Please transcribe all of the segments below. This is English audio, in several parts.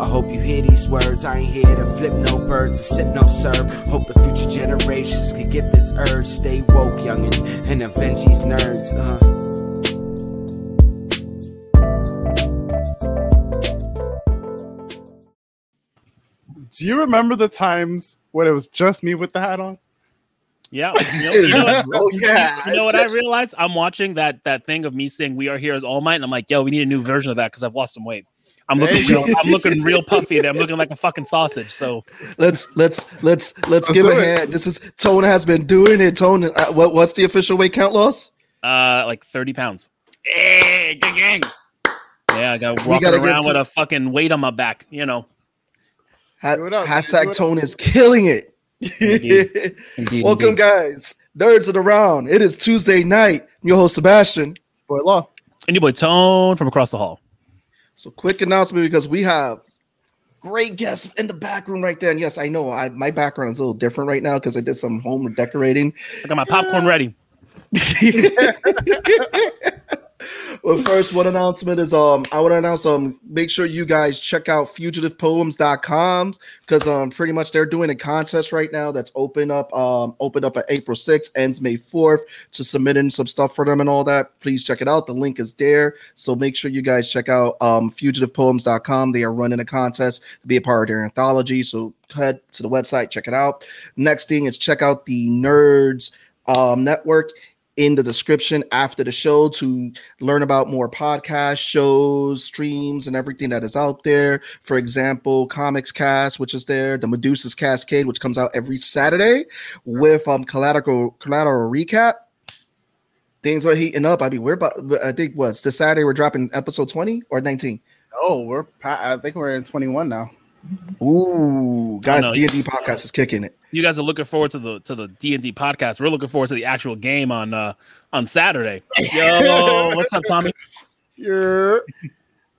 I hope you hear these words. I ain't here to flip no birds or sip no serve. Hope the future generations can get this urge. Stay woke, youngin', and avenge these nerds. Uh. Do you remember the times when it was just me with the hat on? Yeah, you know, you know what, Oh, yeah. you know what I realized? I'm watching that that thing of me saying "We are here as All Might," and I'm like, "Yo, we need a new version of that because I've lost some weight." I'm looking, real, I'm looking real puffy. There, I'm looking like a fucking sausage. So Let's let's let's let's Let's give a hand. This is Tone has been doing it. Tone, uh, what what's the official weight count loss? uh, like 30 pounds. Hey, gang, gang. Yeah, I got We walking gotta around with a fucking weight on my back. You know, Ha- up, hashtag it Tone is killing it. Indeed. Indeed, Welcome, indeed. guys. Nerds of the round. It is Tuesday night. I'm your host Sebastian. Boy, law. And your boy Tone from across the hall. So, quick announcement because we have great guests in the back room right there. And yes, I know I, my background is a little different right now because I did some home decorating. I got my popcorn ready. well, first, one announcement is um I want to announce um make sure you guys check out fugitivepoems.com because um pretty much they're doing a contest right now that's open up um open up at April 6th, ends May 4th to submit in some stuff for them and all that. Please check it out. The link is there. So make sure you guys check out um fugitivepoems.com. They are running a contest to be a part of their anthology. So head to the website, check it out. Next thing is check out the Nerds um network in the description after the show to learn about more podcast shows, streams, and everything that is out there. For example, Comics Cast, which is there, the Medusa's Cascade, which comes out every Saturday with um collateral collateral recap. Things are heating up. I mean, we're about I think what's this Saturday we're dropping episode 20 or 19. Oh, we're I think we're in 21 now. Ooh, guys, D&D podcast is kicking it. You guys are looking forward to the to the D and D podcast. We're looking forward to the actual game on uh on Saturday. Yo, what's up, Tommy? You're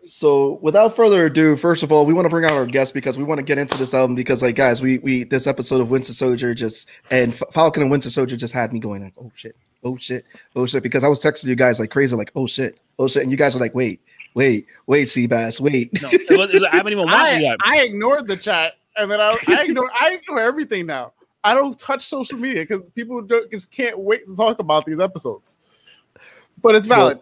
So, without further ado, first of all, we want to bring out our guest because we want to get into this album because, like, guys, we we this episode of Winter Soldier just and F- Falcon and Winter Soldier just had me going like, oh shit, oh shit, oh shit, because I was texting you guys like crazy, like, oh shit, oh shit, and you guys are like, wait, wait, wait, Seabass, wait. No, it was, it was- I haven't even watched it I, yet. I ignored the chat and then I, I ignore I ignore everything now. I don't touch social media because people don't, just can't wait to talk about these episodes. But it's valid.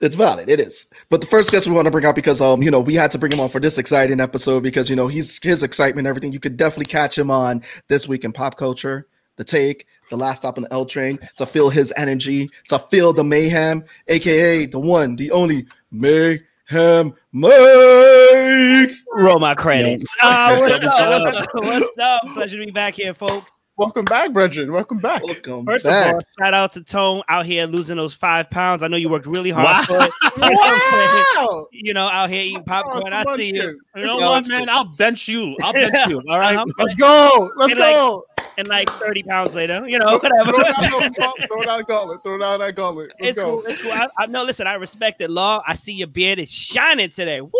It's valid. It is. But the first guest we want to bring out because um, you know, we had to bring him on for this exciting episode because you know he's his excitement, everything. You could definitely catch him on this week in pop culture, the take, the last stop on the L train, to feel his energy, to feel the mayhem, aka the one, the only mayhem Mike. Roll my credits. Yo. Uh, what's, What's up, up? what's up? What's up? Pleasure to be back here, folks. Welcome back, Brethren. Welcome back. Welcome First back. of all, shout out to Tone out here losing those five pounds. I know you worked really hard Wow. for it. You know I'm saying? Wow. You know, out here eating popcorn. Oh, I see you. You know what, man? I'll bench you. I'll bench you. All right. Uh-huh. Let's go. Let's And like- go. And like 30 pounds later, you know, whatever. Throw down, throw down gauntlet. Throw down that gauntlet. Let's It's go. cool. It's cool. I, I no, listen. I respect it, law. I see your beard is shining today. Woo,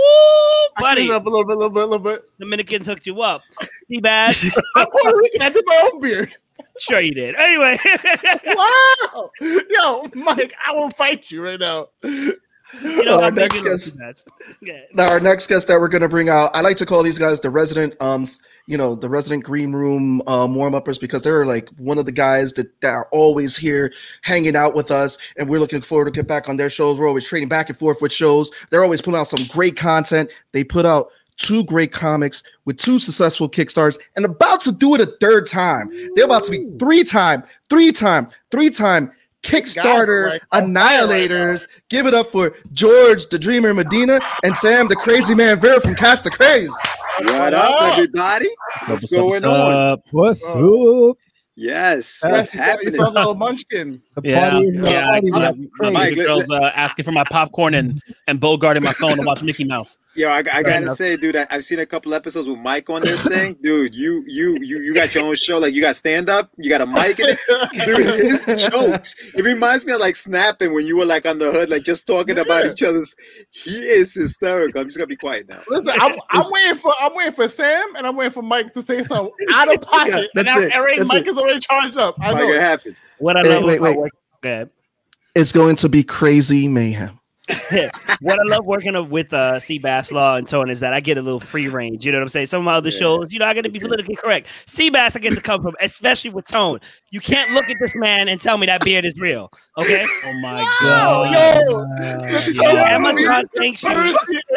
buddy. up a little bit, a little bit, a little bit. Dominicans hooked you up. See, bad. I'm Puerto Rican. I did my own beard. sure you did. Anyway, Wow. Yo, Mike, I will fight you right now. You know, Our next guest- Yeah. Now, our next guest that we're going to bring out, I like to call these guys the resident, um, you know, the resident green room um, warm uppers because they're like one of the guys that, that are always here hanging out with us, and we're looking forward to get back on their shows. We're always trading back and forth with shows. They're always putting out some great content. They put out two great comics with two successful kickstarts, and about to do it a third time. They're about to be three time, three time, three time. Guys are, Kickstarter like, on fire right annihilators. Give it up for George the Dreamer Medina and Sam the Crazy Man Vera from Cast the Craze. What up, everybody? What's, What's up, going what's on? up? What's up? Yes, Yes, what's you you happening? saw the little munchkin. The Yeah, party is yeah. party I, is my Mike, baby let- girl's uh, asking for my popcorn and and bogarting my phone to watch Mickey Mouse. Yo, I, I gotta enough. say, dude, I, I've seen a couple episodes with Mike on this thing. Dude, you you you you got your own show. Like you got stand up, you got a mic in it. Dude, his jokes. It reminds me of like snapping when you were like on the hood, like just talking about each other's. He is hysterical. I'm just gonna be quiet now. Listen, I'm, I'm waiting for I'm waiting for Sam and I'm waiting for Mike to say something out of pocket. Yeah, that's now it, already- that's Mike it. is already charged up. I know. it it. happened. What I Wait, love wait, about wait. work- Go. It's going to be crazy mayhem. what I love working with uh Seabass Law and Tone is that I get a little free range. You know what I'm saying? Some of my other Yeah. shows, you know, I got to be politically correct. Seabass, I get to come from, especially with Tone. You can't look at this man and tell me that beard is real. Okay. Oh my Yo, god. yo, So Tone Amazon thanks you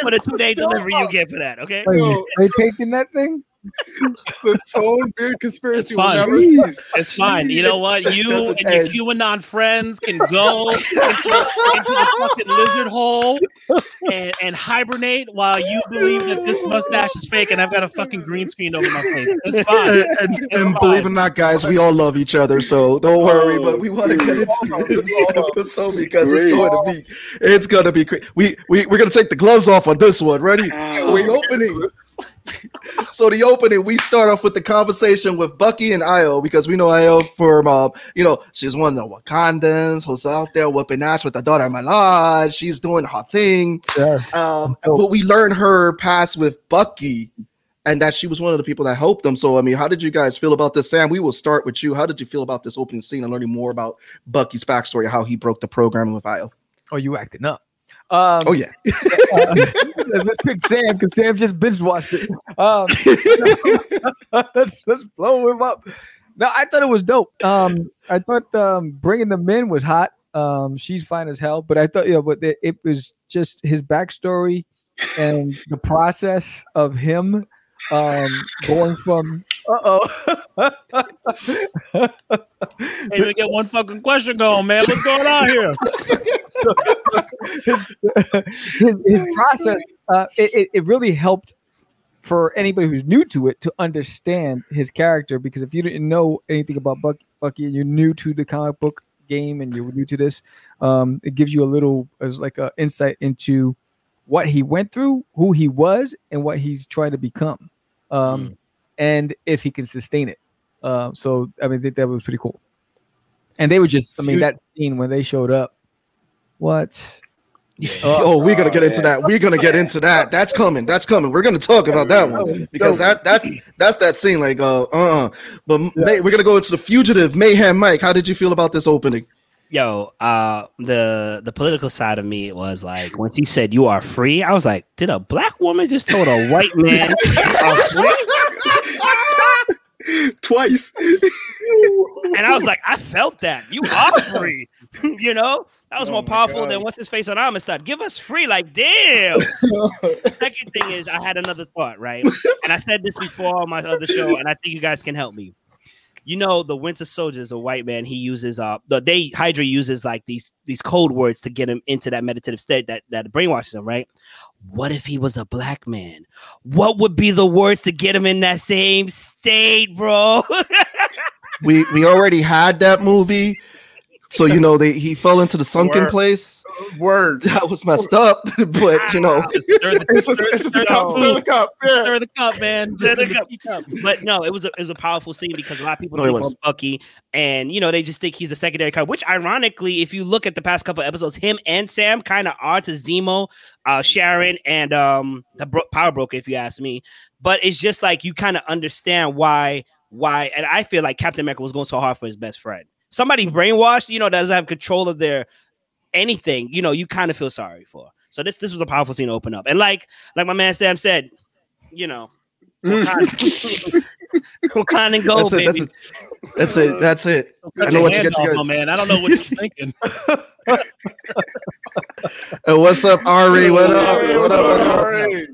for the two day delivery you get for that. Okay. Wait, Yo. you spray painting that thing? the tone beard conspiracy. It's will fine. never Jeez. It's fine. You know what? You That's and an your edge. QAnon friends can go into, the- into the fucking lizard hole and, and hibernate while you believe that this mustache is fake and I've got a fucking green screen over my face. It's fine. and, and, It's and fine. believe it or not, guys, we all love each other, so don't worry. Oh. But we want to get into this episode because it's going to be, it's going to be crazy. We we we're gonna take the gloves off on this one. Ready? Ow. So the opening, so the opening, we start off with the conversation with Bucky and Ayo because we know Ayo from, uh, you know, she's one of the Wakandans who's out there whooping ass with the Dora Milaje. She's doing her thing. Yes. Um, Oh. but we learned her past with Bucky, and that she was one of the people that helped them. So, I mean, how did you guys feel about this, Sam? We will start with you. How did you feel about this opening scene and learning more about Bucky's backstory, how he broke the program with Ayo? oh, you acting up. Um, Oh yeah, let's pick Sam because Sam just binge watched it. Um, let's let's blow him up. No, I thought it was dope. Um, I thought um, bringing them in was hot. Um, she's fine as hell, but I thought you know, but it, it was just his backstory and the process of him um going from uh oh Hey, we get one fucking question going, man. What's going on here? his, his, his process uh, it, it, it really helped for anybody who's new to it to understand his character because if you didn't know anything about Buck, Bucky and you're new to the comic book game and you're new to this, um, it gives you a little as like a insight into what he went through, who he was, and what he's trying to become, um, and if he can sustain it. Uh, so I mean, I that was pretty cool. And they were just, I mean, that scene when they showed up, what? oh, we're gonna get into that. We're gonna get into that. That's coming. That's coming. We're gonna talk about that one because that that's that's that scene. Like, uh, uh. But May, we're gonna go into the fugitive mayhem. Mike, how did you feel about this opening? Yo, uh, the the political side of me was like when she said "you are free," I was like, "Did a black woman just told a white man you are free?" Twice. And I was like, I felt that you are free. you know, that was Oh more powerful God. than what's his face on Amistad. Give us free, like damn. Second thing is, I had another thought, right? And I said this before on my other show, and I think you guys can help me. You know, the Winter Soldier is a white man. He uses uh the they Hydra uses like these these code words to get him into that meditative state that that brainwashes him, right? What if he was a black man? What would be the words to get him in that same state, bro? We we already had that movie, so you know they he fell into the sunken Word. place. Word. That was messed up, but you know. Stir the, It's just, stir- it's a the cup. Stir the cup. Yeah. Stir the cup, man. Stir Just the in the cup. teacup. but no, it was a it was a powerful scene because a lot of people No, it sleep was. on Bucky, and you know they just think he's a secondary card. Which, ironically, if you look at the past couple of episodes, him and Sam kind of are to Zemo, uh, Sharon, and um the bro- Power Broker, if you ask me. But it's just like you kind of understand why why, and I feel like Captain America was going so hard for his best friend. Somebody brainwashed, you know, that doesn't have control of their anything. You know, you kind of feel sorry for. So this this was a powerful scene to open up, and like like my man Sam said, you know. Wakanda Wakanda and gold, That's it. baby. That's it. That's it. That's it. I know your what to hand get you off, guys. my man. I don't know what you're thinking. Uh, what's up, Ari? What up? What up? What up? Alright.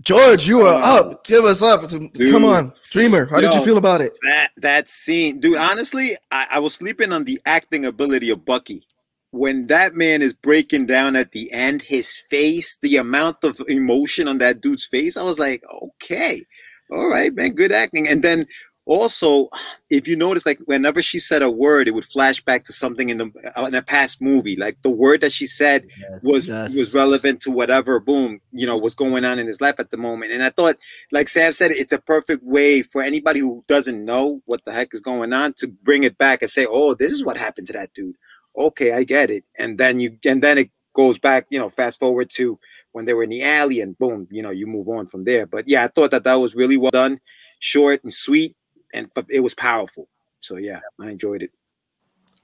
George, you are up. Give us up. Come on, Dreamer. How did you feel about it? that that scene, dude. Honestly, I, I was sleeping on the acting ability of Bucky. When that man is breaking down at the end, his face, the amount of emotion on that dude's face, I was like, okay, all right, man, good acting. And then also, if you notice, like whenever she said a word, it would flash back to something in the uh, in a past movie. Like the word that she said was Yes. was relevant to whatever boom you know was going on in his life at the moment and i thought like sam said it's a perfect way for anybody who doesn't know what the heck is going on to bring it back and say oh this is what happened to that dude okay i get it and then you and then it goes back you know fast forward to when they were in the alley and boom you know you move on from there but yeah i thought that that was really well done short and sweet and but it was powerful so yeah i enjoyed it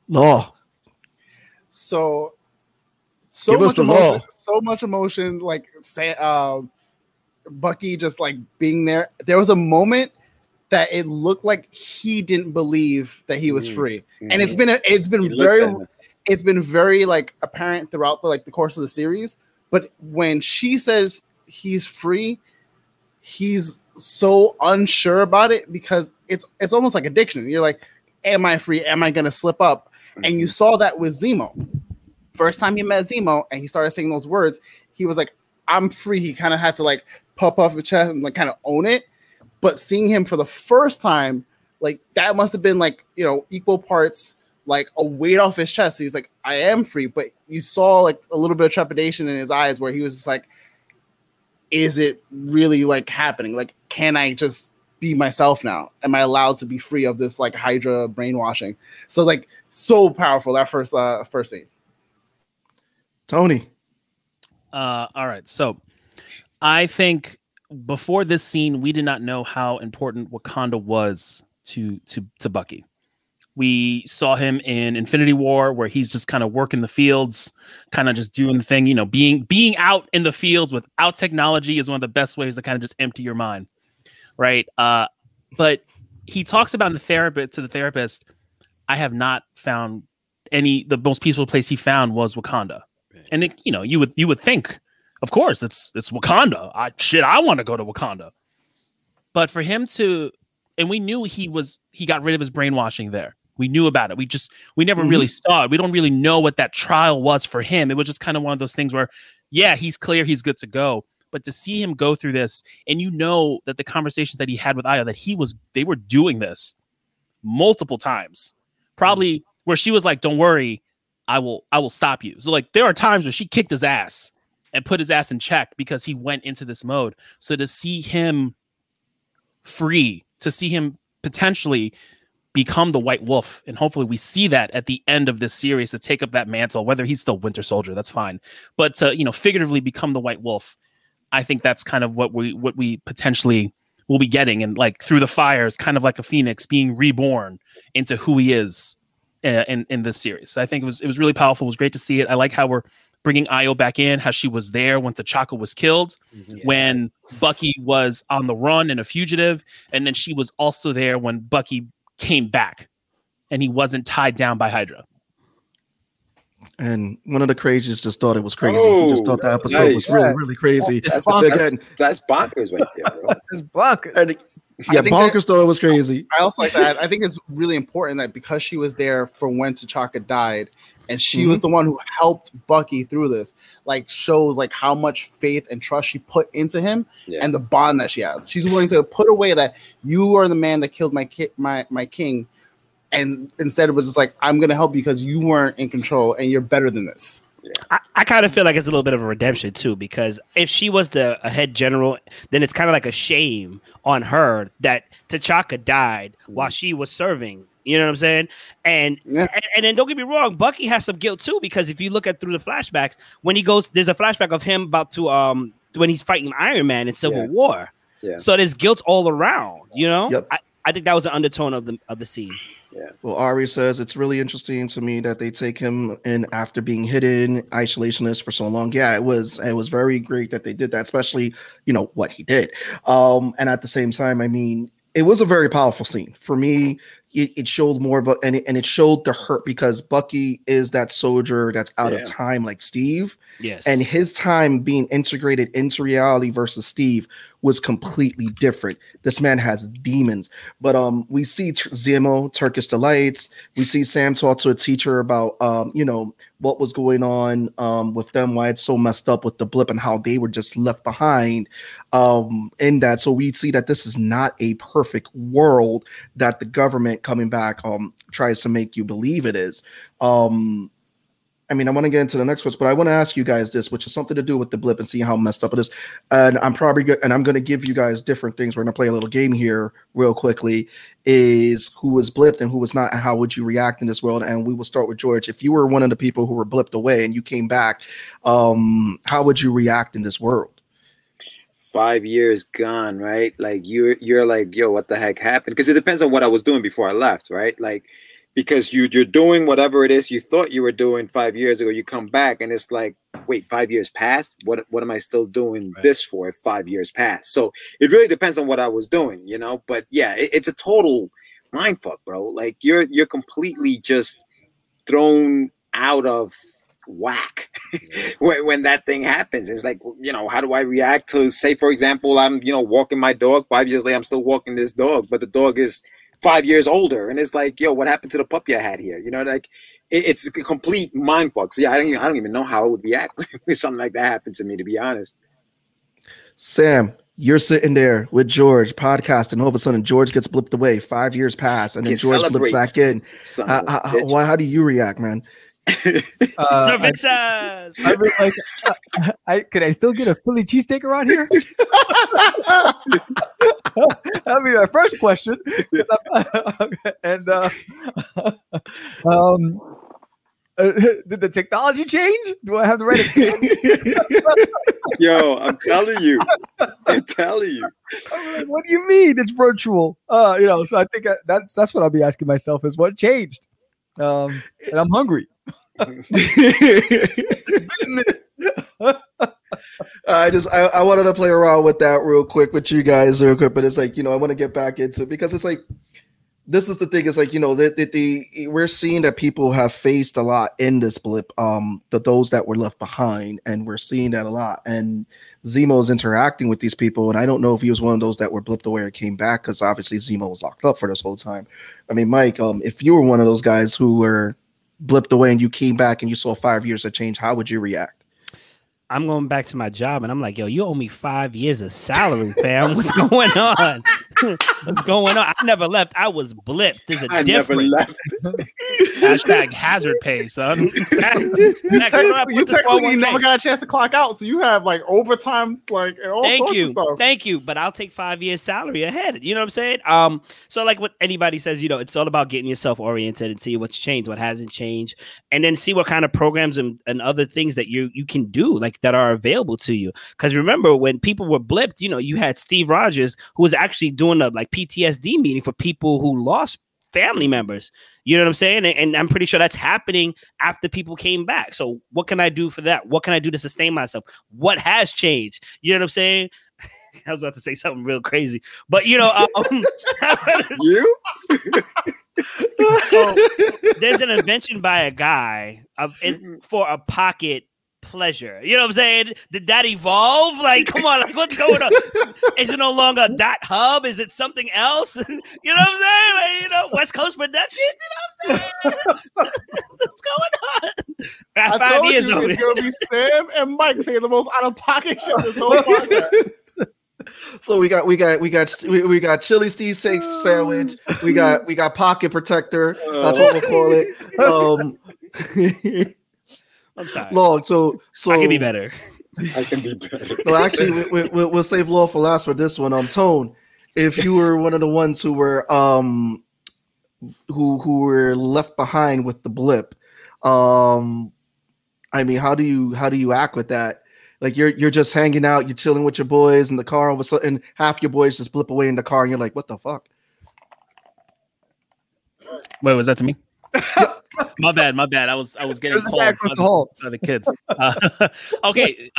Law. So so Give us much the emotion, law. so much emotion. Like say, um, Bucky just like being there. There was a moment that it looked like he didn't believe that he was Mm. free, and it's been a, it's been He looks very at him. It's been very like apparent throughout the like the course of the series. But when she says he's free, he's so unsure about it because it's it's almost like addiction. You're like, am I free? Am I gonna slip up? And you mhm. saw that with Zemo. First time he met Zemo and he started saying those words, he was like, I'm free. He kind of had to like pop off his chest and like kind of own it. But seeing him for the first time, like that must have been like, you know, equal parts like a weight off his chest. He's like, I am free. But you saw like a little bit of trepidation in his eyes where he was just like, is it really like happening? Like, can I just be myself now? Am I allowed to be free of this like Hydra brainwashing? So like so powerful that first uh first scene. Tony. Uh, all right. So I think before this scene, we did not know how important Wakanda was to to to Bucky. We saw him in Infinity War, where he's just kind of working the fields, kind of just doing the thing. You know, being being out in the fields without technology is one of the best ways to kind of just empty your mind, right? Uh, but he talks about the therapist to the therapist. I have not found any. The most peaceful place he found was Wakanda, and it, you know, you would you would think, of course, it's it's Wakanda. I shit, I want to go to Wakanda. But for him to, and we knew he was he got rid of his brainwashing there. We knew about it. We just we never mm-hmm. really saw it. We don't really know what that trial was for him. It was just kind of one of those things where, yeah, he's clear, he's good to go. But to see him go through this, and you know that the conversations that he had with Ayo, that he was they were doing this multiple times, mm-hmm. probably where she was like, "Don't worry, I will I will stop you." So like there are times where she kicked his ass and put his ass in check because he went into this mode. So to see him free, to see him potentially become the White Wolf, and hopefully we see that at the end of this series to take up that mantle. Whether he's still Winter Soldier, that's fine, but to you know figuratively become the White Wolf, I think that's kind of what we what we potentially will be getting, and like through the fires, kind of like a phoenix being reborn into who he is uh, in in this series. So I think it was it was really powerful. It was great to see it. I like how we're bringing Ayo back in, how she was there when T'Chaka was killed, when Bucky was on the run and a fugitive, and then she was also there when Bucky came back, and he wasn't tied down by Hydra. And one of the craziest just thought it was crazy. he Oh, just thought the episode was really, really crazy. That's, So that's, again, that's bonkers right there, bro. It's bonkers. and yeah, think bonkers that- thought it was crazy. I also like that. I think it's really important that because she was there for when T'Chaka died, and she was mm-hmm. the one who helped Bucky through this, like shows like how much faith and trust she put into him Yeah. and the bond that she has. She's willing to put away that you are the man that killed my ki- my my king, and instead it was just like I'm gonna help you because you weren't in control and you're better than this. I, I kind of feel like it's a little bit of a redemption too, because if she was the a head general, then it's kind of like a shame on her that T'Chaka died while mm-hmm. she was serving. You know what I'm saying? And, Yeah. and and then don't get me wrong, Bucky has some guilt too, because if you look at through the flashbacks, when he goes, there's a flashback of him about to um when he's fighting Iron Man in Civil Yeah. War. Yeah. So there's guilt all around. You know, Yep. I, I think that was an undertone of the of the scene. Yeah. Well, Ari says it's really interesting to me that they take him in after being hidden, isolationist for so long. Yeah, it was it was very great that they did that, especially you know what he did. Um, and at the same time, I mean, it was a very powerful scene for me. It, it showed more, but and it, and it showed the hurt because Bucky is that soldier that's out Yeah. of time, like Steve, Yes, and his time being integrated into reality versus Steve was completely different. This man has demons, but um, we see T- Zemo, Turkish delights. We see Sam talk to a teacher about um, you know, what was going on um with them, why it's so messed up with the blip, and how they were just left behind um in that. So we see that this is not a perfect world that the government coming back um tries to make you believe it is. Um I mean, I want to get into the next question, but I want to ask you guys this, which is something to do with the blip and see how messed up it is. And I'm probably good, and I'm going to give you guys different things. We're going to play a little game here, real quickly. Is who was blipped and who was not, and how would you react in this world? And we will start with George. If you were one of the people who were blipped away and you came back, um, how would you react in this world? Five years gone, right? Like you're you're like, yo, what the heck happened? Because it depends on what I was doing before I left, right? Like because you you're doing whatever it is you thought you were doing five years ago. You come back and it's like, wait, five years passed. What what am I still doing Right. this for? If five years passed, so it really depends on what I was doing, you know. But yeah, it- it's a total mind fuck, bro. Like you're you're completely just thrown out of whack when, when that thing happens. It's like, you know, how do I react to say, for example, I'm, you know, walking my dog. Five years later, I'm still walking this dog, but the dog is five years older. And it's like, yo, what happened to the puppy I had here? You know, like it, it's a complete mind fuck. So yeah, I don't, even, I don't even know how I would react if something like that happened to me, to be honest. Sam, you're sitting there with George podcasting. All of a sudden, George gets blipped away. Five years pass, and then He George blips back in. Son How, of a how, bitch. why, how do you react, man? Uh, I, Fixers. I mean, like, uh, I can I still get a Philly cheesesteak around here? That'll be my first question. and uh, um, uh, did the technology change? Do I have the right? Yo, I'm telling you. I'm telling you. I'm like, what do you mean it's virtual? Uh, you know, so I think I- that's that's what I'll be asking myself is what changed. Um, and I'm hungry. I just I, I wanted to play around with that real quick with you guys real quick, but it's like you know I want to get back into it because it's like this is the thing is like you know that the, the we're seeing that people have faced a lot in this blip um the those that were left behind and we're seeing that a lot and Zemo is interacting with these people and I don't know if he was one of those that were blipped away or came back because obviously Zemo was locked up for this whole time. I mean Mike um if you were one of those guys who were blipped away and you came back and you saw five years of change how would you react? I'm going back to my job and I'm like, yo, you owe me five years of salary, fam. What's going on? What's going on? I never left. I was blipped. There's a I never left. Hashtag hazard pay, son. You, Heck, technically, you put the technically 401k. never got a chance to clock out, so you have like overtime, like and all Thank sorts you. of stuff. Thank you. But I'll take five years salary ahead. You know what I'm saying? Um, so like what anybody says, you know, it's all about getting yourself oriented and see what's changed, what hasn't changed, and then see what kind of programs and, and other things that you you can do, like that are available to you. Because remember when people were blipped, you know, you had Steve Rogers who was actually doing a like PTSD meeting for people who lost family members. You know what I'm saying? And, and I'm pretty sure that's happening after people came back. So what can I do for that? What can I do to sustain myself? What has changed? You know what I'm saying? I was about to say something real crazy, but you know, um, You? so there's an invention by a guy of it, for a pocket pleasure. You know what I'm saying? Did that evolve? Like, come on, like, what's going on? Is it no longer that hub? Is it something else? you know what I'm saying? Like, you know, West Coast Productions. You know what I'm saying? what's going on? Got I five told years you over it's gonna be Sam and Mike saying the most out of pocket shit this whole podcast. So we got we got we got we, we got chili Steve steak sandwich. We got we got pocket protector. That's what we'll call it. Um, I'm sorry. long. So so I can be better. I can be better. well, actually, we, we, we'll we'll save law for last for this one. Um, Tone, if you were one of the ones who were um who who were left behind with the blip, um, I mean, how do you how do you act with that? Like you're you're just hanging out, you're chilling with your boys in the car. All of a sudden, half your boys just blip away in the car, and you're like, "What the fuck?" Wait, was that to me? my bad, my bad. I was I was getting There's called by the the, by the kids. Uh, okay.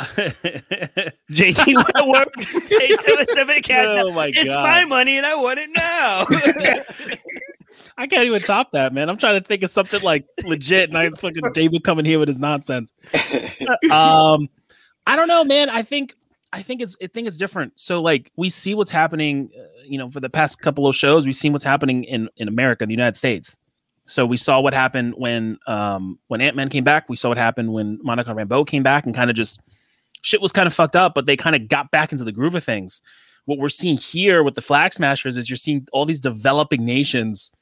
JT went to work. Hey, seven, seven cash oh my It's god! my money and I want it now. I can't even top that, man. I'm trying to think of something like legit, and I fucking David coming here with his nonsense. um, I don't know, man. I think I think it's I think it's different. So like we see what's happening, uh, you know, for the past couple of shows, we've seen what's happening in in America, the United States. So we saw what happened when um when Ant Man came back. We saw what happened when Monica Rambeau came back, and kind of just shit was kind of fucked up, but they kind of got back into the groove of things. What we're seeing here with the Flag Smashers is you're seeing all these developing nations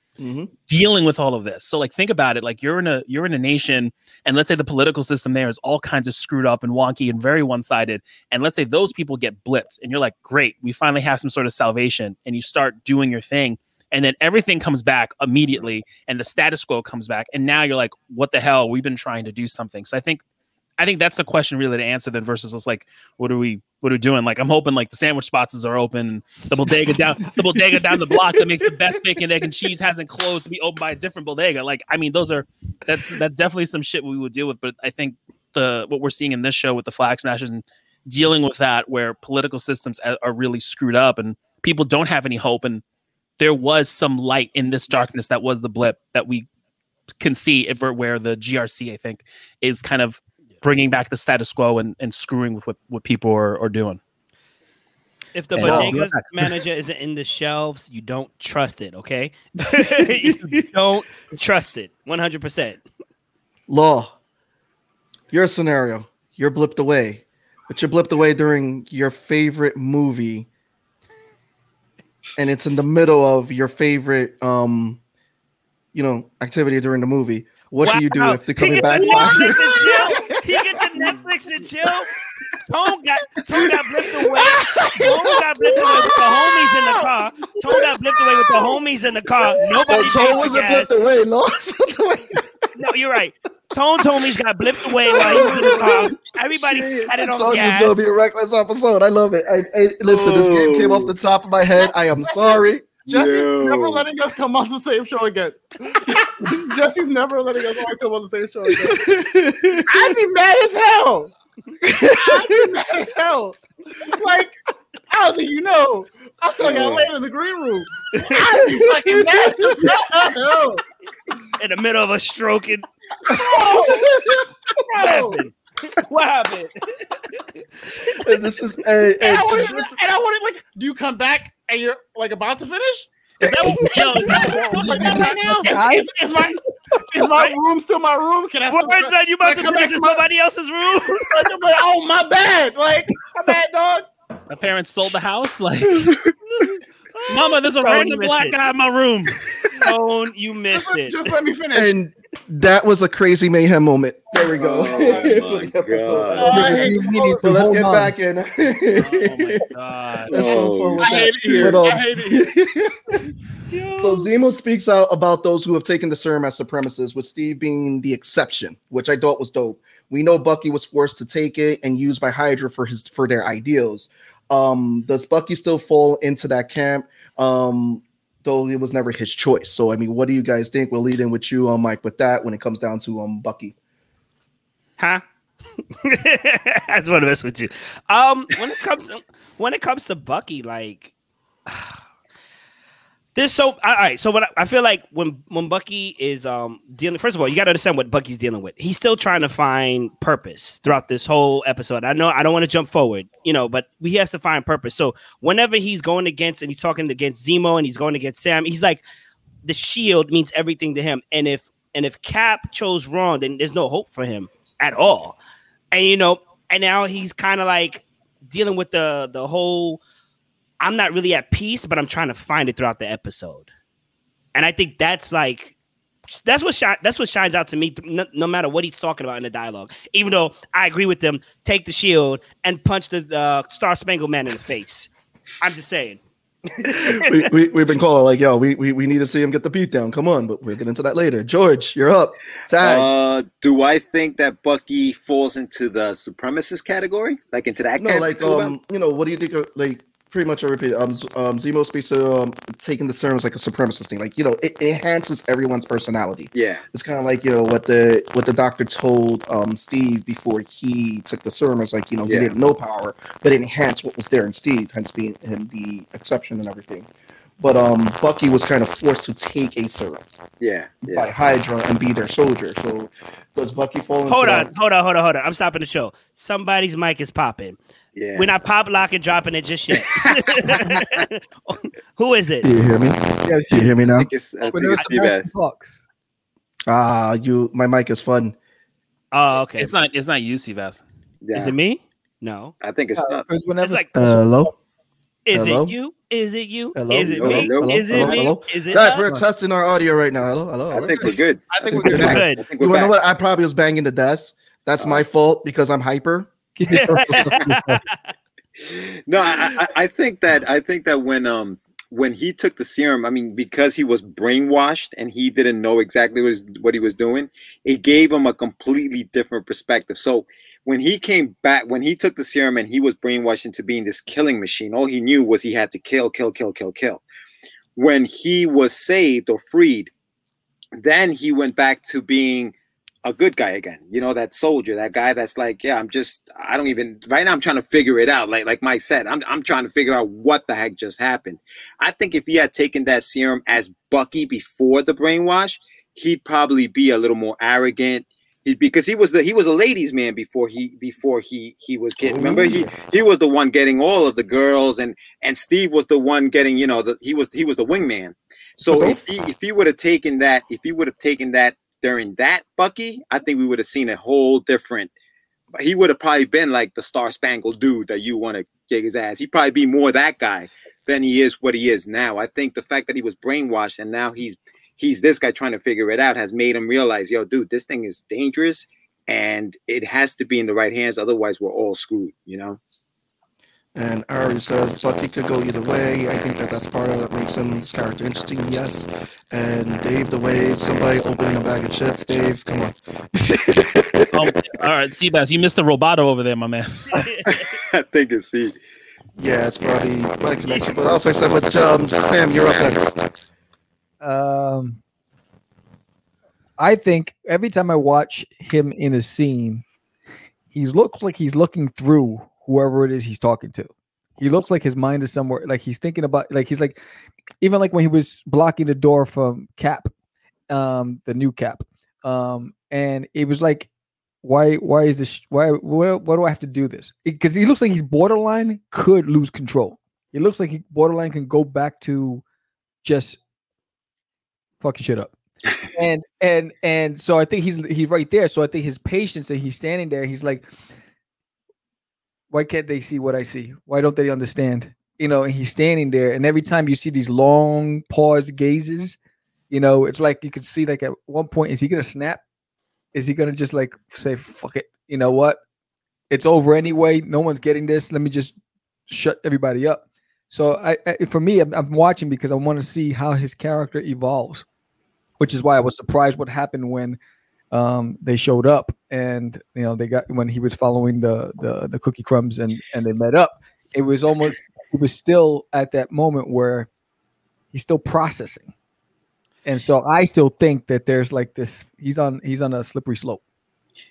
dealing with all of this. So like think about it, like you're in a you're in a nation and let's say the political system there is all kinds of screwed up and wonky and very one-sided and let's say those people get blipped and you're like, "Great, we finally have some sort of salvation." And you start doing your thing and then everything comes back immediately mm-hmm. and the status quo comes back and now you're like, "What the hell? We've been trying to do something." So I think I think that's the question really to answer then versus us like what are we what are we doing? Like I'm hoping like the sandwich spots are open, the bodega down the bodega down the block that makes the best bacon, egg, and cheese hasn't closed to be opened by a different bodega. Like I mean, those are that's that's definitely some shit we would deal with. But I think the what we're seeing in this show with the flag smashers and dealing with that where political systems are are really screwed up and people don't have any hope and there was some light in this darkness that was the blip that we can see if we're where the GRC I think is kind of bringing back the status quo and, and screwing with what, what people are, are doing. If the And- uh, bodega manager isn't in the shelves, you don't trust it. Okay, you don't trust it. One hundred percent. Law, your scenario, you're blipped away, but you're blipped away during your favorite movie, and it's in the middle of your favorite, um, you know, activity during the movie. What do you do if they're He coming gets back? the Netflix and chill. He get the Netflix and chill. Tone got Tone got blipped away. Tone got blipped away with the homies in the car. Tone got blipped away with the homies in the car. Nobody Oh, Tone wasn't blipped away, Law. No, you're right. Tone homies got blipped away while he was in the car. Everybody had it on Told you it's gas. gonna be a reckless episode. I love it. I, I- listen, this game came off the top of my head. I am sorry. Jesse's Yo. never letting us come on the same show again. Jesse's never letting us all come on the same show again. I'd be mad as hell. I'd be mad as hell. Like, I don't think you know. I'll tell you later in the green room. I'd be fucking mad as hell. in the middle of a stroking. Bro. What happened? What happened? And this is and, And I and- wanted, and I wanted, like, do you come back and you're like about to finish? Is that what, yo, is that what we're right now? Is, is, is my is my room still my room? Can I still Words on you about to Come back to in my- somebody else's room? Like, oh my bad, like my bad dog. My parents sold the house. Like, Mama, there's a Tony random missed black it. guy in my room. Tone, you missed Just, it. just let me finish. and that was a crazy mayhem moment. There we go. Oh For my the episode. God. Oh, I hate so to let's get on. back in. Oh my god. Let's Oh, forward with I hate it. But, um, I hate it. So Zemo speaks out about those who have taken the serum as supremacists, with Steve being the exception, which I thought was dope. We know Bucky was forced to take it and used by Hydra for his for their ideals. Um, does Bucky still fall into that camp? Um, though it was never his choice. So I mean, what do you guys think? We'll lead in with you, um, Mike, with that when it comes down to um Bucky. Huh? I just want to mess with you. Um, when it comes when it comes to Bucky, like there's so all right. So what I, I feel like when when Bucky is um dealing, first of all, you got to understand what Bucky's dealing with. He's still trying to find purpose throughout this whole episode. I know I don't want to jump forward, you know, but he has to find purpose. So whenever he's going against and he's talking against Zemo and he's going against Sam, he's like the shield means everything to him. And if and if Cap chose wrong, then there's no hope for him at all. And you know, and now he's kind of like dealing with the the whole I'm not really at peace, but I'm trying to find it throughout the episode. And I think that's like that's what shi- that's what shines out to me no, no matter what he's talking about in the dialogue. Even though I agree with them, take the shield and punch the uh, Star Spangled Man in the face. I'm just saying. we, we, we've been calling like, yo, we, we, we need to see him get the beat down. Come on, but we'll get into that later. George, you're up. Tag. Uh, do I think that Bucky falls into the supremacist category, like into that? no, camp like you're um, about? you know, what do you think? Of, like, pretty much I repeat. Um, um, Zemo speaks to um, taking the serum as like a supremacist thing. Like, you know, it, it enhances everyone's personality. yeah, It's kind of like you know what the what the doctor told um Steve before he took the serum. It's like you know Yeah. he didn't know power, but it enhanced what was there in Steve, hence being him the exception and everything. But um, Bucky was kind of forced to take a serum yeah, by. Hydra and be their soldier. So does Bucky fall into Hold that? on, hold on, hold on, hold on. I'm stopping the show. Somebody's mic is popping. yeah. We're not pop locking dropping it just yet. Who is it? Do you hear me? Yeah, Do you hear me I now? think it's, I think it's Sebastian Fox. Ah, you. My mic is fun. Oh, okay. It's not it's not you, Seabass. Yeah, Is it me? No. I think it's Uh, not. It's like- hello, Is Hello? it you? Is it you? Hello? Is it Hello? me? Hello? Is it Hello? me? Hello? Is it guys. us? We're testing our audio right now. Hello, hello, I think we're good. I think we're We're good. Good. I think You we're wanna know what? I probably was banging the desk. That's my fault because I'm hyper. No, I, I, I think that I think that when um when he took the serum, I mean, because he was brainwashed and he didn't know exactly what, what he was doing, it gave him a completely different perspective. So when he came back, when he took the serum and he was brainwashed into being this killing machine, all he knew was he had to kill, kill, kill, kill, kill. When he was saved or freed, then he went back to being a good guy again. You know, that soldier, that guy that's like, yeah, I'm just, I don't even right now. I'm trying to figure it out. Like, like Mike said, I'm, I'm trying to figure out what the heck just happened. I think if he had taken that serum as Bucky before the brainwash, he'd probably be a little more arrogant. He, because he was the he was a ladies man before he before he he was getting remember he oh. he was the one getting all of the girls and and Steve was the one getting you know the he was he was the wingman so if he if he would have taken that if he would have taken that during that Bucky, I think we would have seen a whole different. He would have probably been like the star spangled dude that you want to kick his ass. He'd probably be more that guy than he is what he is now. I think the fact that he was brainwashed and now he's he's this guy trying to figure it out has made him realize, yo, dude, this thing is dangerous and it has to be in the right hands. Otherwise, we're all screwed. You know. And Ari says Bucky could go either way. I think that that's part of that makes him this character interesting. Yes. And Dave the Wave, somebody opening a bag of chips. Dave, come on. Um, all right, Seabass, you missed the roboto over there, my man. I think it's C. Yeah, it's probably my connection, but I'll fix that with um, Sam. You're up next. Um, I think every time I watch him in a scene, he looks like he's looking through whoever it is he's talking to. He looks like his mind is somewhere, like he's thinking about, like he's like, even like when he was blocking the door from Cap, um, the new Cap, um, and it was like, why, why is this? Why, why, why do I have to do this? Because he looks like he's borderline could lose control. He looks like he borderline can go back to just fucking shit up. and and and so I think he's he's right there. So I think his patience and he's standing there. He's like, why can't they see what I see? Why don't they understand? You know, and he's standing there, and every time you see these long paused gazes, you know, it's like you could see like at one point, is he gonna snap? Is he gonna just like say, fuck it, you know what? It's over anyway. No one's getting this. Let me just shut everybody up. So I, I for me, I'm, I'm watching because I want to see how his character evolves, which is why I was surprised what happened when um, they showed up and you know they got when he was following the the, the cookie crumbs and and they met up it was almost it was still at that moment where he's still processing. And so i still think that there's like this he's on he's on a slippery slope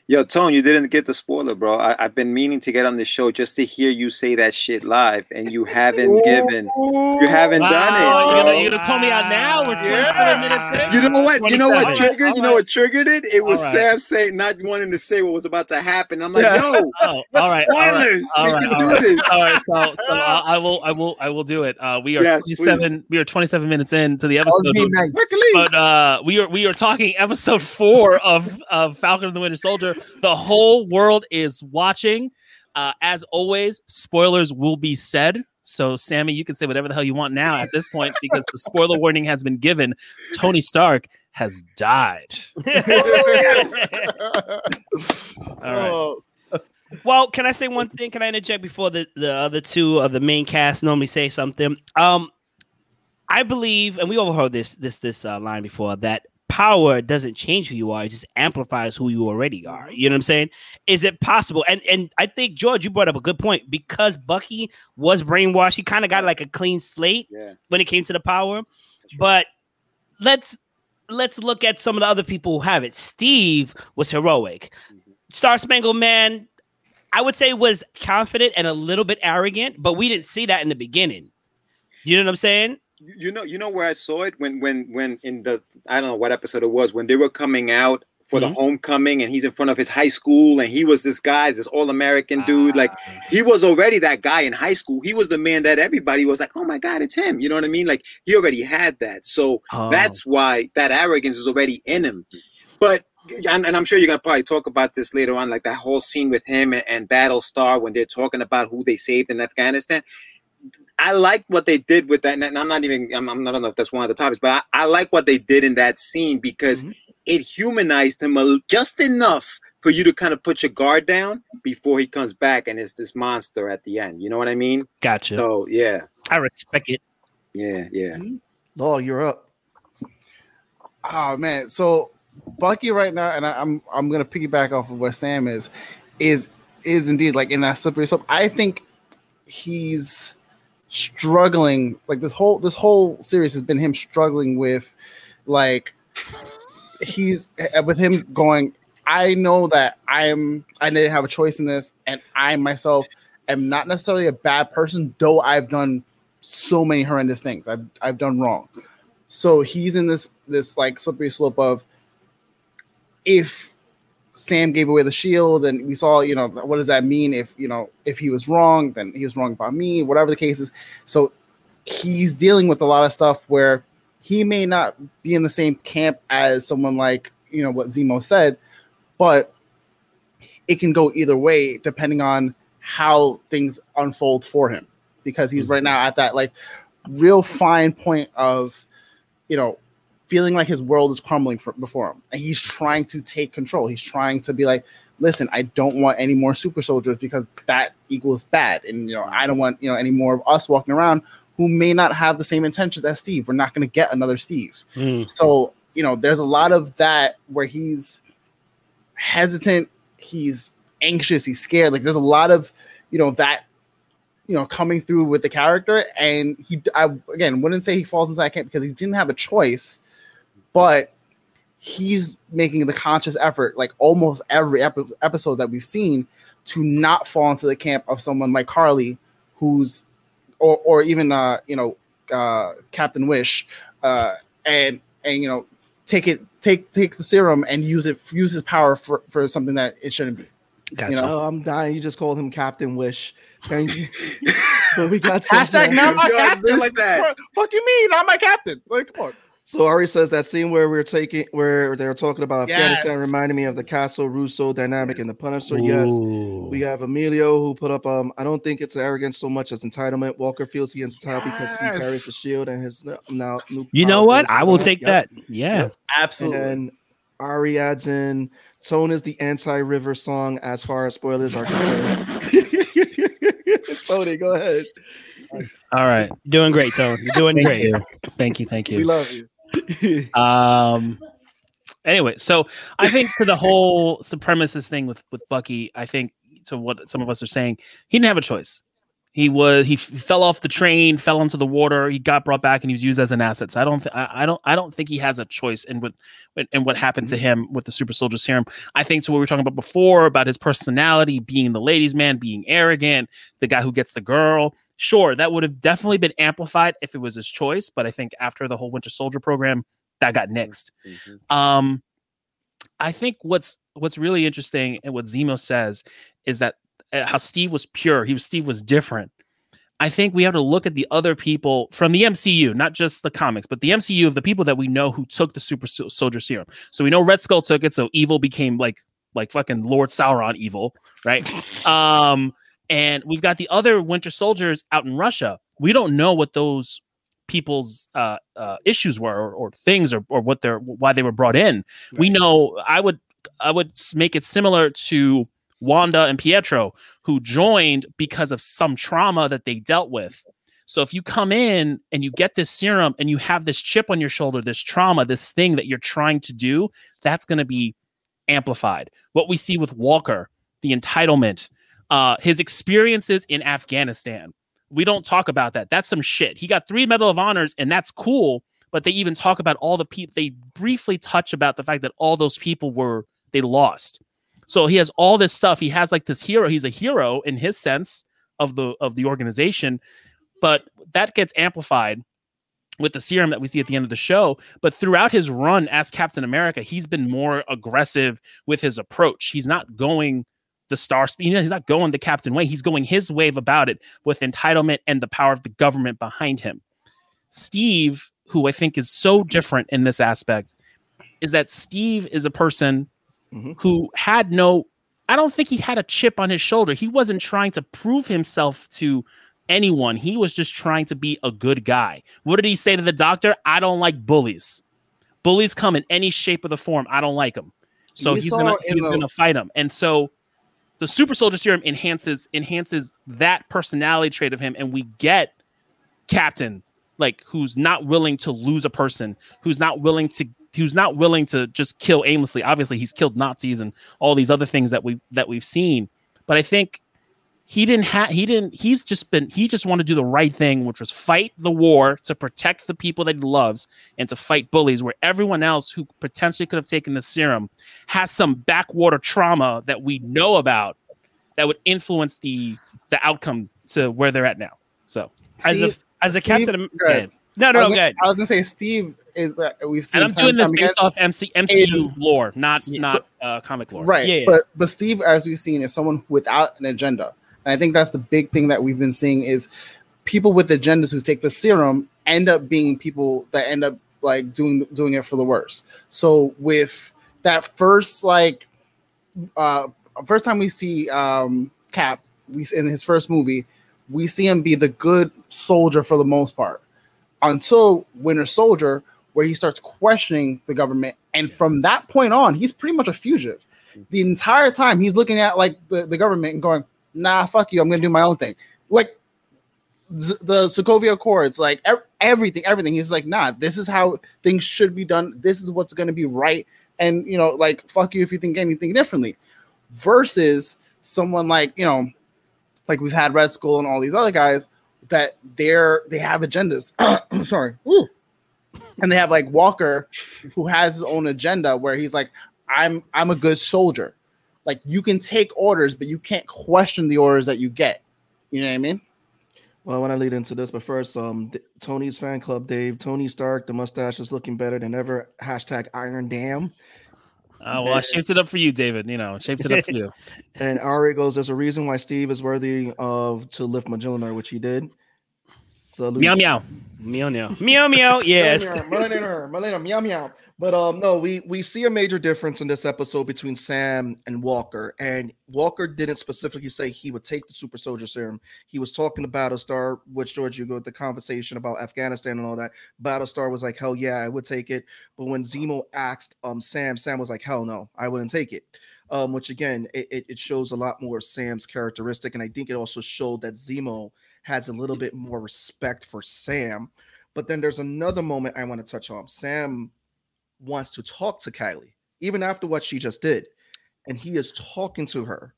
Yo, Tone, you didn't get the spoiler, bro. I, have been meaning to get on the show just to hear you say that shit live, and you haven't given, you haven't wow, done it. You're Bro. gonna, you're gonna call me out now? We're 27 Yeah. minutes in. You know what? You know what 27. triggered? You know what triggered it? It was All right. Sam saying not wanting to say what was about to happen. I'm like, Yeah. yo, Oh, all right, all right, spoilers. all we right, can all do right. this. All right, so, so I, I will, I will, I will do it. Uh, we are Yes, 27. We are 27 minutes into the episode, being nice. But uh, we are we are talking episode four of of Falcon and the Winter Soldier. The whole world is watching. Uh, as always, spoilers will be said. So, Sammy, you can say whatever the hell you want now at this point because the spoiler warning has been given. Tony Stark has died. All right. Oh, Well, can I say one thing? Can I interject before the, the other two of the main cast normally say something? Um, I believe, and we overheard this this this uh, line before that power doesn't change who you are; it just amplifies who you already are. Mm-hmm. You know what I'm saying? Is it possible? And and I think George, you brought up a good point because Bucky was brainwashed. He kind of got like a clean slate Yeah. when it came to the power. But let's let's look at some of the other people who have it. Steve was heroic. Mm-hmm. Star Spangled Man, I would say was confident and a little bit arrogant, but we didn't see that in the beginning. You know what I'm saying? You know, you know where I saw it when, when, when in the I don't know what episode it was when they were coming out for Mhm. the homecoming, and he's in front of his high school, and he was this guy, this all American dude. Like Ah. he was already that guy in high school. He was the man that everybody was like, "Oh my God, it's him!" You know what I mean? Like he already had that. So Oh. that's why that arrogance is already in him. But and, and I'm sure you're gonna probably talk about this later on, like that whole scene with him and, and Battlestar when they're talking about who they saved in Afghanistan. I like what they did with that, and I'm not even I'm, I'm I don't know if that's one of the topics, but I, I like what they did in that scene because Mhm. it humanized him a, just enough for you to kind of put your guard down before he comes back and it's this monster at the end. You know what I mean? Gotcha. So yeah. I respect it. Yeah, yeah. Oh, you're up. Oh man, so Bucky right now, and I, I'm I'm gonna piggyback off of where Sam is, is is indeed like in that slippery slope. I think he's struggling. Like this whole this whole series has been him struggling with, like he's eh, with him going. I know that I'm I didn't have a choice in this, and I myself am not necessarily a bad person, though I've done so many horrendous things. I've I've done wrong. So he's in this this like slippery slope of if Sam gave away the shield, and we saw, you know, what does that mean if you know if he was wrong, then he was wrong about me, whatever the case is. So he's dealing with a lot of stuff where he may not be in the same camp as someone like you know what Zemo said, but it can go either way depending on how things unfold for him because he's mm-hmm. right now at that like real fine point of you know feeling like his world is crumbling for, before him. And he's trying to take control. He's trying to be like listen i don't want any more super soldiers because that equals bad. And you know i don't want you know any more of us walking around who may not have the same intentions as steve. We're not going to get another steve. Mm. so you know there's a lot of that where he's hesitant he's anxious he's scared. Like there's a lot of you know that you know coming through with the character. And he i again wouldn't say he falls inside camp because he didn't have a choice but he's making the conscious effort like almost every epi- episode that we've seen to not fall into the camp of someone like carly who's or or even uh you know uh captain wish uh and and you know take it take take the serum and use it use his power for for something that it shouldn't be Gotcha. you know Oh, I'm dying. You just called him Captain Wish. And you- but we got some- hashtag not my captain like that. fuck, fuck you mean not my captain like come on So Ari says that scene where we're taking where they were talking about Afghanistan Yes. reminded me of the Castle Russo dynamic in the Punisher. Yes. We have Emilio who put up um I don't think it's arrogance so much as entitlement. Walker feels he is entitled because he carries the shield and his now new You know what? I will take Yep. that. Yeah. Yep. absolutely And then Ari adds in Tone is the anti-river song as far as spoilers are concerned. Tony, go ahead. All right. Doing great, Tony. You're doing Thank great. you. Thank you. Thank you. We love you. Um anyway, so I think to the whole supremacist thing with with Bucky, I think to what some of us are saying, he didn't have a choice. He was he f- fell off the train, fell into the water. He got brought back, and he was used as an asset. So I don't, th- I, I don't, I don't think he has a choice in what, in what happened to mm-hmm. him with the super soldier serum. I think to what we were talking about before about his personality, being the ladies' man, being arrogant, the guy who gets the girl. Sure, that would have definitely been amplified if it was his choice. But I think after the whole Winter Soldier program, that got mm-hmm. nixed. Mm-hmm. Um, I think what's what's really interesting and what Zemo says is that how Steve was pure. He was Steve was different. I think we have to look at the other people from the MCU, not just the comics, but the MCU of the people that we know who took the super Sol- soldier serum. So we know Red Skull took it, so evil became like like fucking Lord Sauron evil, right? um, and we've got the other Winter Soldiers out in Russia. We don't know what those people's uh, uh, issues were or, or things or, or what they're why they were brought in. We know I would I would make it similar to Wanda and Pietro who joined because of some trauma that they dealt with. So if you come in and you get this serum and you have this chip on your shoulder, this trauma, this thing that you're trying to do, that's going to be amplified. What we see with Walker, the entitlement, uh, his experiences in Afghanistan. We don't talk about that. That's some shit. He got three Medal of Honors, and that's cool. But they even talk about all the people. They briefly touch about the fact that all those people were they lost. So he has all this stuff. He has like this hero. He's a hero in his sense of the of the organization, but that gets amplified with the serum that we see at the end of the show. But throughout his run as Captain America, he's been more aggressive with his approach. He's not going the star speed. You know, he's not going the Captain way. He's going his wave about it with entitlement and the power of the government behind him. Steve, who I think is so different in this aspect, is that Steve is a person Mhm. who had no. I don't think he had a chip on his shoulder. He wasn't trying to prove himself to anyone. He was just trying to be a good guy. What did he say to the doctor? I don't like bullies. Bullies come in any shape or the form. I don't like them. So We he's gonna he's the- gonna fight them. And so the super soldier serum enhances enhances that personality trait of him, and we get Captain like who's not willing to lose a person, who's not willing to who's not willing to just kill aimlessly. Obviously, he's killed Nazis and all these other things that we that we've seen. But I think he didn't have he didn't he's just been he just wanted to do the right thing which was fight the war to protect the people that he loves and to fight bullies where everyone else who potentially could have taken the serum has some backwater trauma that we know about that would influence the the outcome to where they're at now so as a as a Steve, captain. Am- go ahead. No, I no, was, go. I was gonna say Steve is uh, we've seen and i'm time doing this based again- off MC, mcu is- lore not Yeah, not uh, comic lore right Yeah, yeah. but but steve as we've seen is someone without an agenda and i think that's the big thing that we've been seeing is people with agendas who take the serum end up being people that end up like doing doing it for the worse so with that first like uh first time we see um cap we in his first movie we see him be the good soldier for the most part until winter soldier where he starts questioning the government. And from that point on he's pretty much a fugitive. Mm-hmm. The entire time he's looking at like the, the government and going nah fuck you i'm gonna do my own thing. Like Z- the sokovia accords like ev- everything everything. He's like nah this is how things should be done. This is what's gonna be right. And you know like fuck you if you think anything differently. Versus someone like you know like we've had red skull and all these other guys that they're they have agendas I'm sorry Ooh. and they have like walker who has his own agenda where he's like i'm i'm a good soldier like you can take orders but you can't question the orders that you get you know what i mean Well, I want to lead into this, but first, um, D- Tony's fan club, Dave. Tony Stark, the mustache is looking better than ever. Hashtag Iron Dam. Uh, well i shaped it up for you david you know shaped it up for you And Ari goes, "There's a reason why Steve is worthy of to lift Mjolnir, which he did." Salute. meow meow Meow meow. Meow meow. Yes. Meow, meow, meow, meow. But um, no, we we see a major difference in this episode between Sam and Walker. And Walker didn't specifically say he would take the super soldier serum. He was talking to Battlestar, which George, you go with the conversation about Afghanistan and all that. Battlestar was like, "Hell yeah, I would take it." But when Zemo asked um Sam, Sam was like, "Hell no, I wouldn't take it." Um, which again, it, it, it shows a lot more of Sam's characteristic, and I think it also showed that Zemo has a little mm-hmm. bit more respect for Sam. But then there's another moment I want to touch on. Sam wants to talk to Kylie, even after what she just did, and he is talking to her.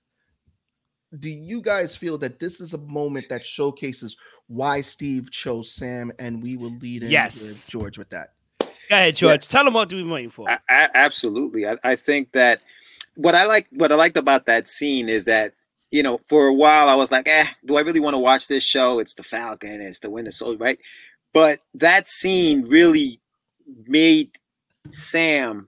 Do you guys feel that this is a moment that showcases why Steve chose Sam? And we will lead in Yes. with George with that. Go ahead, George. Tell them what we're waiting for. A- a- absolutely. I, I think that what I like, what I liked about that scene is that you know, for a while I was like, eh, do I really want to watch this show? It's the Falcon, it's the Winter Soldier, right? But that scene really made Sam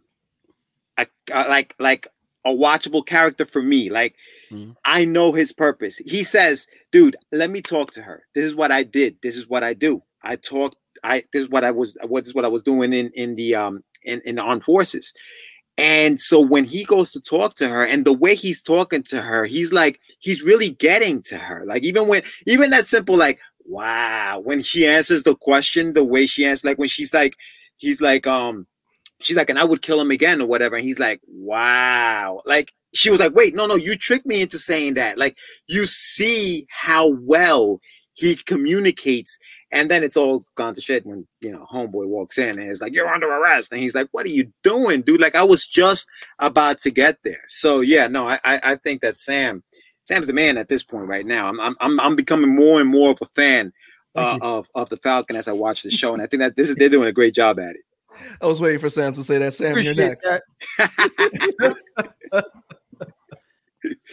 a, a- like like a watchable character for me. Like Mhm. I know his purpose. He says, "Dude, let me talk to her. This is what I did. This is what I do. I talked. I this is what I was. What is what I was doing in in the um in in the armed forces." And so when he goes to talk to her, and the way he's talking to her, he's like he's really getting to her. Like even when even that simple like wow when she answers the question the way she answers like when she's like he's like um she's like and i would kill him again or whatever and he's like wow like she was like wait no no you tricked me into saying that like you see how well he communicates and then it's all gone to shit when you know homeboy walks in and is like you're under arrest and he's like what are you doing dude like i was just about to get there so yeah no i i, I think that sam sam's the man at this point right now i'm i'm i'm, I'm becoming more and more of a fan uh, of of the falcon as i watch the show and i think that this is they're doing a great job at it I was waiting for Sam to say that. Sam, you're next. that.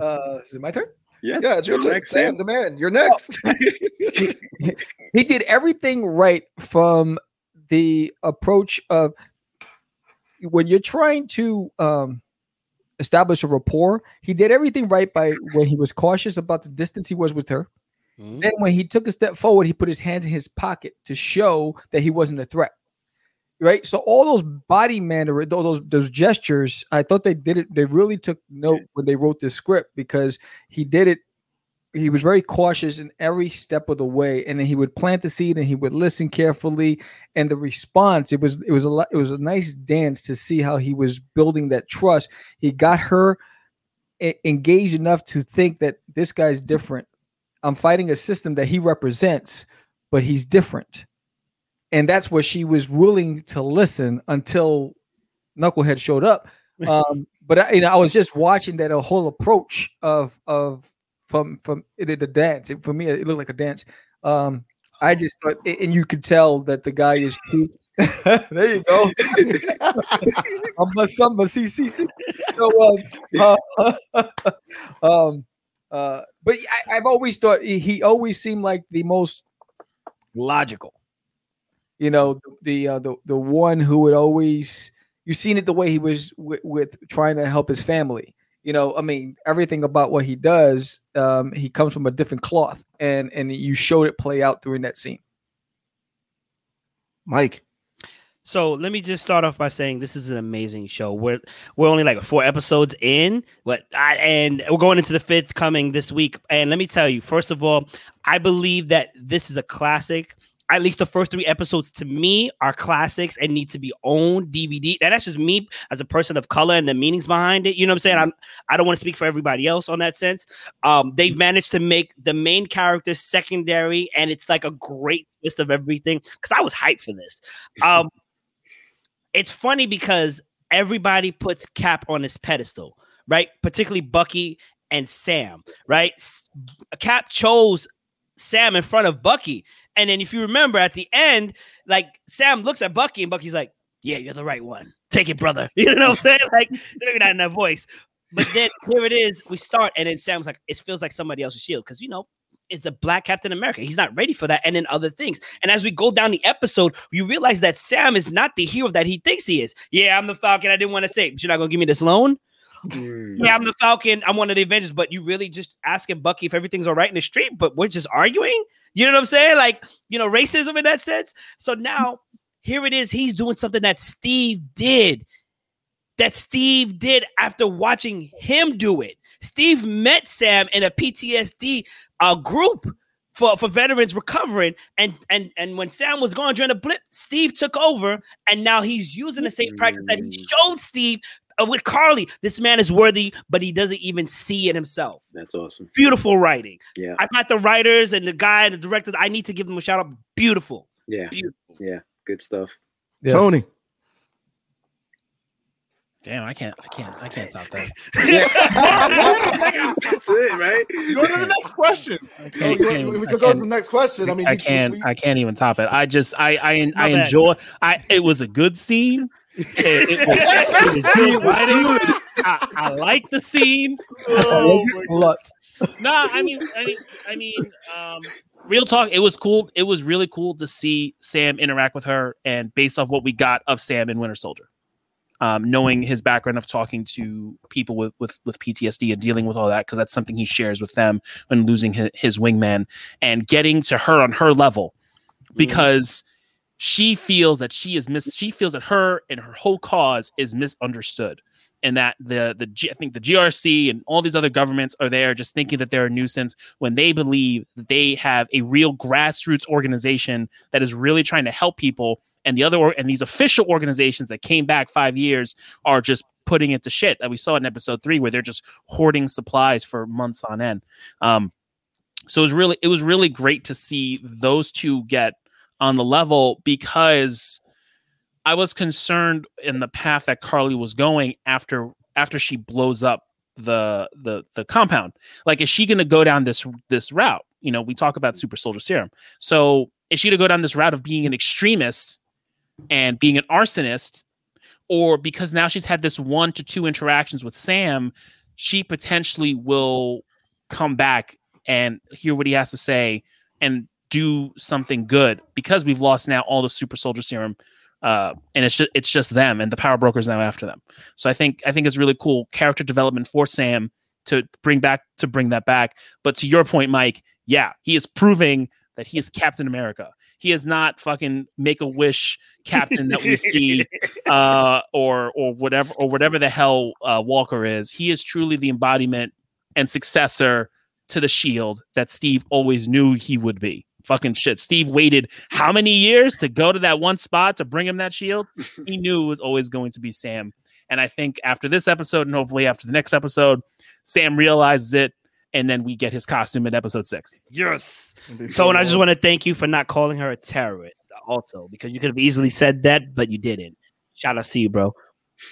Uh, is it my turn? Yes Yeah, it's your turn. next, Sam, the man. You're next. he did everything right from the approach of when you're trying to um, establish a rapport. He did everything right by when he was cautious about the distance he was with her. Mhm. Then when he took a step forward, he put his hands in his pocket to show that he wasn't a threat. Right. So all those body manner, tho- those those gestures, I thought they did it. They really took note when they wrote this script because he did it. He was very cautious in every step of the way, and then he would plant the seed and he would listen carefully. And the response, it was it was a lot, it was a nice dance to see how he was building that trust. He got her engaged enough to think that this guy's different. I'm fighting a system that he represents, but he's different. And that's where she was willing to listen until Knucklehead showed up. Um, but I, you know, I was just watching that whole approach of of from from it, the dance. It, for me, it looked like a dance. Um, I just thought, and you could tell that the guy is. there you go. I'm a samba CCC. So, um, uh, um, uh, but I, I've always thought he always seemed like the most logical. You know, the uh, the the one who would always you've seen it the way he was with, with trying to help his family. You know, I mean, everything about what he does, um, he comes from a different cloth, and and you showed it play out during that scene. Mike. So let me just start off by saying this is an amazing show. We're we're only like four episodes in, but I and we're going into the fifth coming this week. And let me tell you, first of all, I believe that this is a classic. At least the first three episodes to me are classics and need to be owned DVD. And that's just me as a person of color and the meanings behind it. You know what I'm saying? I'm I don't want to speak for everybody else on that sense. Um, they've managed to make the main character secondary, and it's like a great list of everything. Because I was hyped for this. Um, it's funny because everybody puts Cap on his pedestal, right? Particularly Bucky and Sam, right? Cap chose Sam in front of Bucky. And then if you remember at the end, like Sam looks at Bucky and Bucky's like, Yeah, you're the right one. Take it, brother. You know what I'm saying? Like, maybe not in that voice. But then here it is. We start, and then Sam's like, It feels like somebody else's shield. Because, you know, it's a black Captain America. He's not ready for that. And then other things. And as we go down the episode, you realize that Sam is not the hero that he thinks he is. Yeah, I'm the Falcon. I didn't want to say, but you're not to give me this loan? Yeah, I'm the Falcon. I'm one of the Avengers, but you really just asking Bucky if everything's all right in the street, but we're just arguing. You know what I'm saying? Like, you know, racism in that sense. So now here it is. He's doing something that Steve did, that Steve did after watching him do it. Steve met Sam in a PTSD uh, group for, for veterans recovering. And and and when Sam was gone during the blip, Steve took over, and now he's using the same practice that he showed Steve Uh, with Carly. This man is worthy, but he doesn't even see it himself. That's awesome. Beautiful writing. Yeah. I got the writers and the guy and the directors. I need to give them a shout out. Beautiful. Yeah. Beautiful. Yeah. Good stuff. Yes. Tony. Damn, I can't, I can't, I can't stop that. That's it, right? Go to the next question. I can't, we, can't- we could go to the next question. I mean, I can't, we- I can't even top it. I just, I, I, I My bad. enjoy. I, it was a good scene. It, it was, it was good writing. I, I like the scene. Oh, my Lot. no, I mean, I mean, I mean, um, real talk. It was cool. It was really cool to see Sam interact with her, and based off what we got of Sam in Winter Soldier, um, knowing his background of talking to people with with with PTSD and dealing with all that, because that's something he shares with them when losing his, his wingman, and getting to her on her level, because she feels that she is mis. She feels that her and her whole cause is misunderstood and that the the G, I think the GRC and all these other governments are there just thinking that they're a nuisance when they believe that they have a real grassroots organization that is really trying to help people. And the other and these official organizations that came back 5 years are just putting it to shit that we saw in episode 3 where they're just hoarding supplies for months on end. Um so it was really it was really great to see those two get on the level because I was concerned in the path that Carly was going after after she blows up the the the compound. Like, is she going to go down this this route? You know, we talk about super soldier serum. So, is she to go down this route of being an extremist and being an arsonist, or because now she's had this one to two interactions with Sam, she potentially will come back and hear what he has to say and do something good because we've lost now all the super soldier serum uh, and it's just it's just them and the power brokers now after them. So I think I think it's really cool character development for Sam to bring back to bring that back. But to your point, Mike, yeah, he is proving that he is Captain America. He is not fucking make a wish captain that we see uh, or or whatever or whatever the hell uh, Walker is. He is truly the embodiment and successor to the Shield that Steve always knew he would be. Fucking shit. Steve waited how many years to go to that one spot to bring him that shield? He knew it was always going to be Sam. And I think after this episode, and hopefully after the next episode, Sam realizes it and then we get his costume in episode six. Yes. And So, and I just want to thank you for not calling her a terrorist, also, because you could have easily said that, but you didn't. Shout out to you, bro.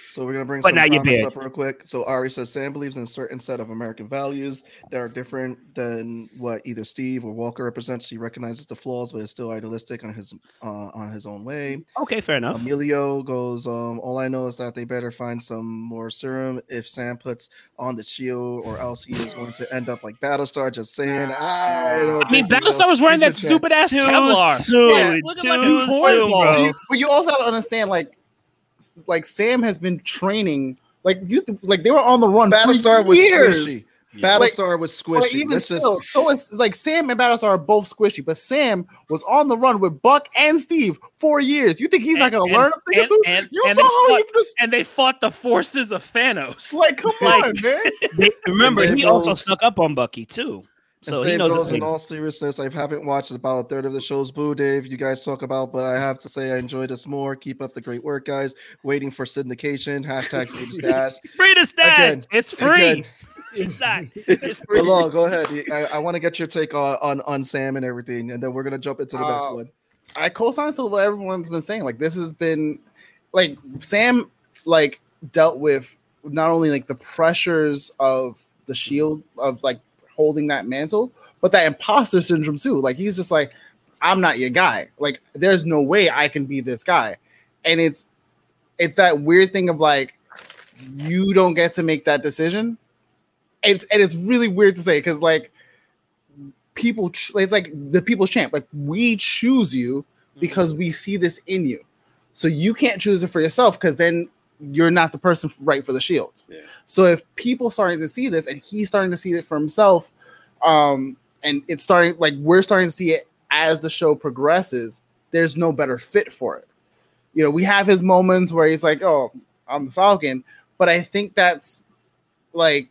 So we're gonna bring But some comments up real quick. So Ari says Sam believes in a certain set of American values that are different than what either Steve or Walker represents. He recognizes the flaws, but is still idealistic on his uh, on his own way. Okay, fair enough. Emilio goes, um, all I know is that they better find some more serum if Sam puts on the shield, or else he is going to end up like Battlestar. Just saying, I don't. I mean, Battlestar was wearing that stupid ass Too Kevlar. soon. Yeah, looking like a Too cornball. soon, bro. You- but you also have to understand, like, s- like Sam has been training, like you, like they were on the run. for Battlestar was years. squishy. Battlestar was squishy. But even Let's just- still, so it's like Sam and Battlestar are both squishy, but Sam was on the run with Buck and Steve for years. You think he's not going to learn a thing or and- two? and- you and saw they how he fought- just and they fought the forces of Thanos. like, come Like- on, man. Remember, he also goes- snuck up on Bucky too. And So he Dave knows. goes in all seriousness. I haven't watched about a third of the show's Boo Dave. You guys talk about, but I have to say I enjoy this more. Keep up the great work, guys. Waiting for syndication. Hashtag free the stash. Free the stat. Again, it's free. again. It's not. It's free. Hello, go ahead. I, I want to get your take on, on on Sam and everything, and then we're gonna jump into the next Uh, one. I co-sign to what everyone's been saying. Like this has been like Sam like dealt with not only like the pressures of the shield of like holding that mantle, but that imposter syndrome too. Like he's just like, I'm not your guy. Like there's no way I can be this guy. And it's it's that weird thing of like you don't get to make that decision. It's and it's really weird to say because like people it's like the people's champ like we choose you because we see this in you so you can't choose it for yourself because then you're not the person right for the shields Yeah. so if people starting to see this and he's starting to see it for himself um and it's starting like we're starting to see it as the show progresses there's no better fit for it you know we have his moments where he's like oh i'm the falcon but i think that's like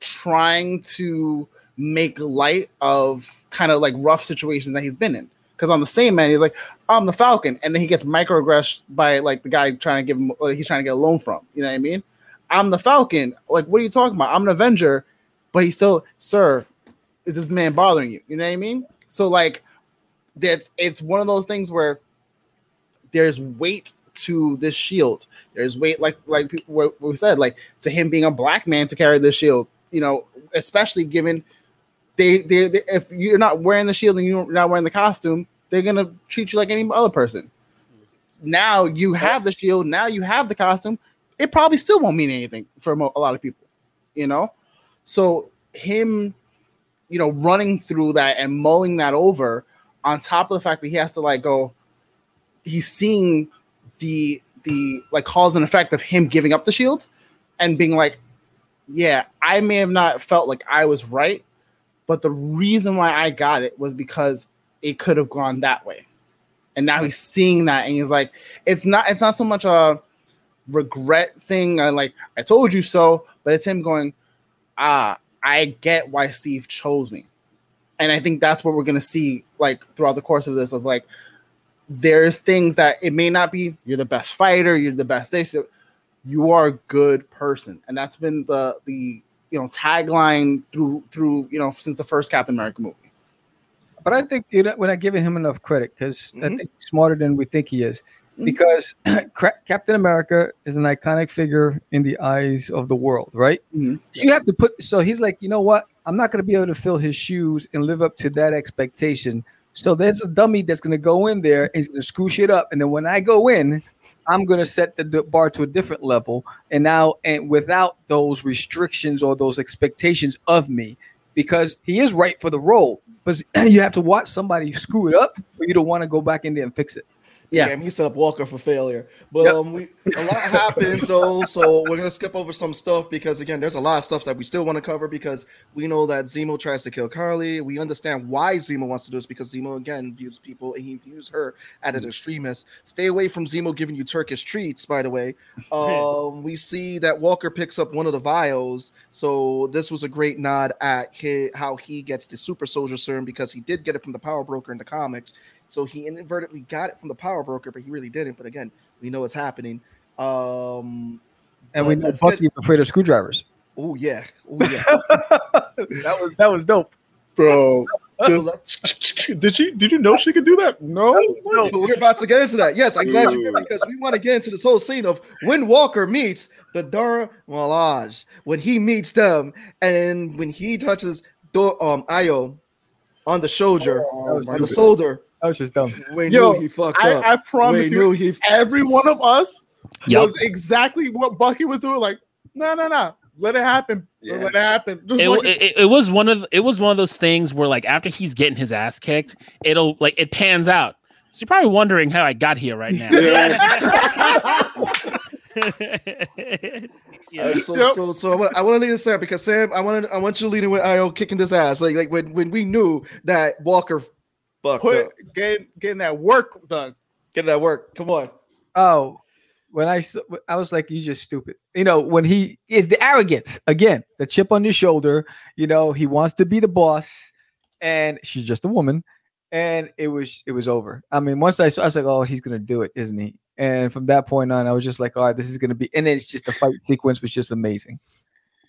trying to make light of kind of like rough situations that he's been in. Because on the same man, he's like, I'm the Falcon, and then he gets microaggressed by like the guy trying to give him, like, he's trying to get a loan from. You know what I mean? I'm the Falcon. Like, what are you talking about? I'm an Avenger, but he's still, sir, is this man bothering you? You know what I mean? So like, that's it's one of those things where there's weight to this shield. There's weight, like like people what we said, like to him being a black man to carry this shield. You know, especially given they, they, they if you're not wearing the shield and you're not wearing the costume, they're gonna treat you like any other person. Now you have the shield. Now you have the costume. It probably still won't mean anything for a lot of people, you know. So him, you know, running through that and mulling that over, on top of the fact that he has to like go, he's seeing the the like cause and effect of him giving up the shield and being like, yeah, I may have not felt like I was right, but the reason why I got it was because it could have gone that way. And now he's seeing that and he's like, it's not it's not so much a regret thing, uh, like I told you so, but it's him going, ah, I get why Steve chose me. And I think that's what we're gonna see like throughout the course of this of like there's things that it may not be you're the best fighter, you're the best this, you are a good person. And that's been the the you know tagline through through you know since the first Captain America movie. But I think you know, we're not giving him enough credit because I Mhm. think he's smarter than we think he is. Mhm. Because Captain America is an iconic figure in the eyes of the world, right? Mhm. You have to put. So he's like, you know what? I'm not going to be able to fill his shoes and live up to that expectation. So there's a dummy that's going to go in there and he's going to screw shit up, and then when I go in, I'm going to set the, the bar to a different level, and now and without those restrictions or those expectations of me, because he is right for the role. But you have to watch somebody screw it up, but you don't want to go back in there and fix it. Yeah. Damn, he set up Walker for failure. But Yep. um, we a lot happens though, so we're gonna skip over some stuff because again, there's a lot of stuff that we still want to cover because we know that Zemo tries to kill Carly. We understand why Zemo wants to do this because Zemo again views people and he views her as an extremist. Stay away from Zemo giving you Turkish treats. By the way, um, we see that Walker picks up one of the vials, so this was a great nod at how he gets the super soldier serum because he did get it from the power broker in the comics. So he inadvertently got it from the power broker, but he really didn't. But again, we know what's happening. Um, And we know let's Bucky's afraid of screwdrivers. Oh yeah, oh yeah. that was that was dope. bro. Did she? Did you know she could do that? No. But we're about to get into that. Yes, I'm glad you did because we want to get into this whole scene of when Walker meets the Dora Milaje, when he meets them, and when he touches Do- um Ayo on the shoulder, Oh, on the stupid. shoulder, That was just dumb. we Yo, knew he fucked I, up. I promise we you, knew he. every one of us Yup. was exactly what Bucky was doing. Like, no, no, no, let it happen. Yeah. Let it happen. Just it, like- it, it was one of it was one of those things where like after he's getting his ass kicked, it'll like it pans out. So you're probably wondering how I got here right now. Uh, so, Yep. so, so I want, I want to lead Sam because Sam, I want, I want you to lead in with Ayo kicking this ass. Like, like when, when we knew that Walker fucked put up. getting getting that work done. Get that work. Come on. Oh, when I I was like, you just stupid. You know, when he is the arrogance again, the chip on your shoulder. You know, he wants to be the boss, and she's just a woman, and it was it was over. I mean, once I saw, I was like, oh, he's gonna do it, isn't he? And from that point on, I was just like, all right, this is gonna be. And then it's just the fight sequence was just amazing.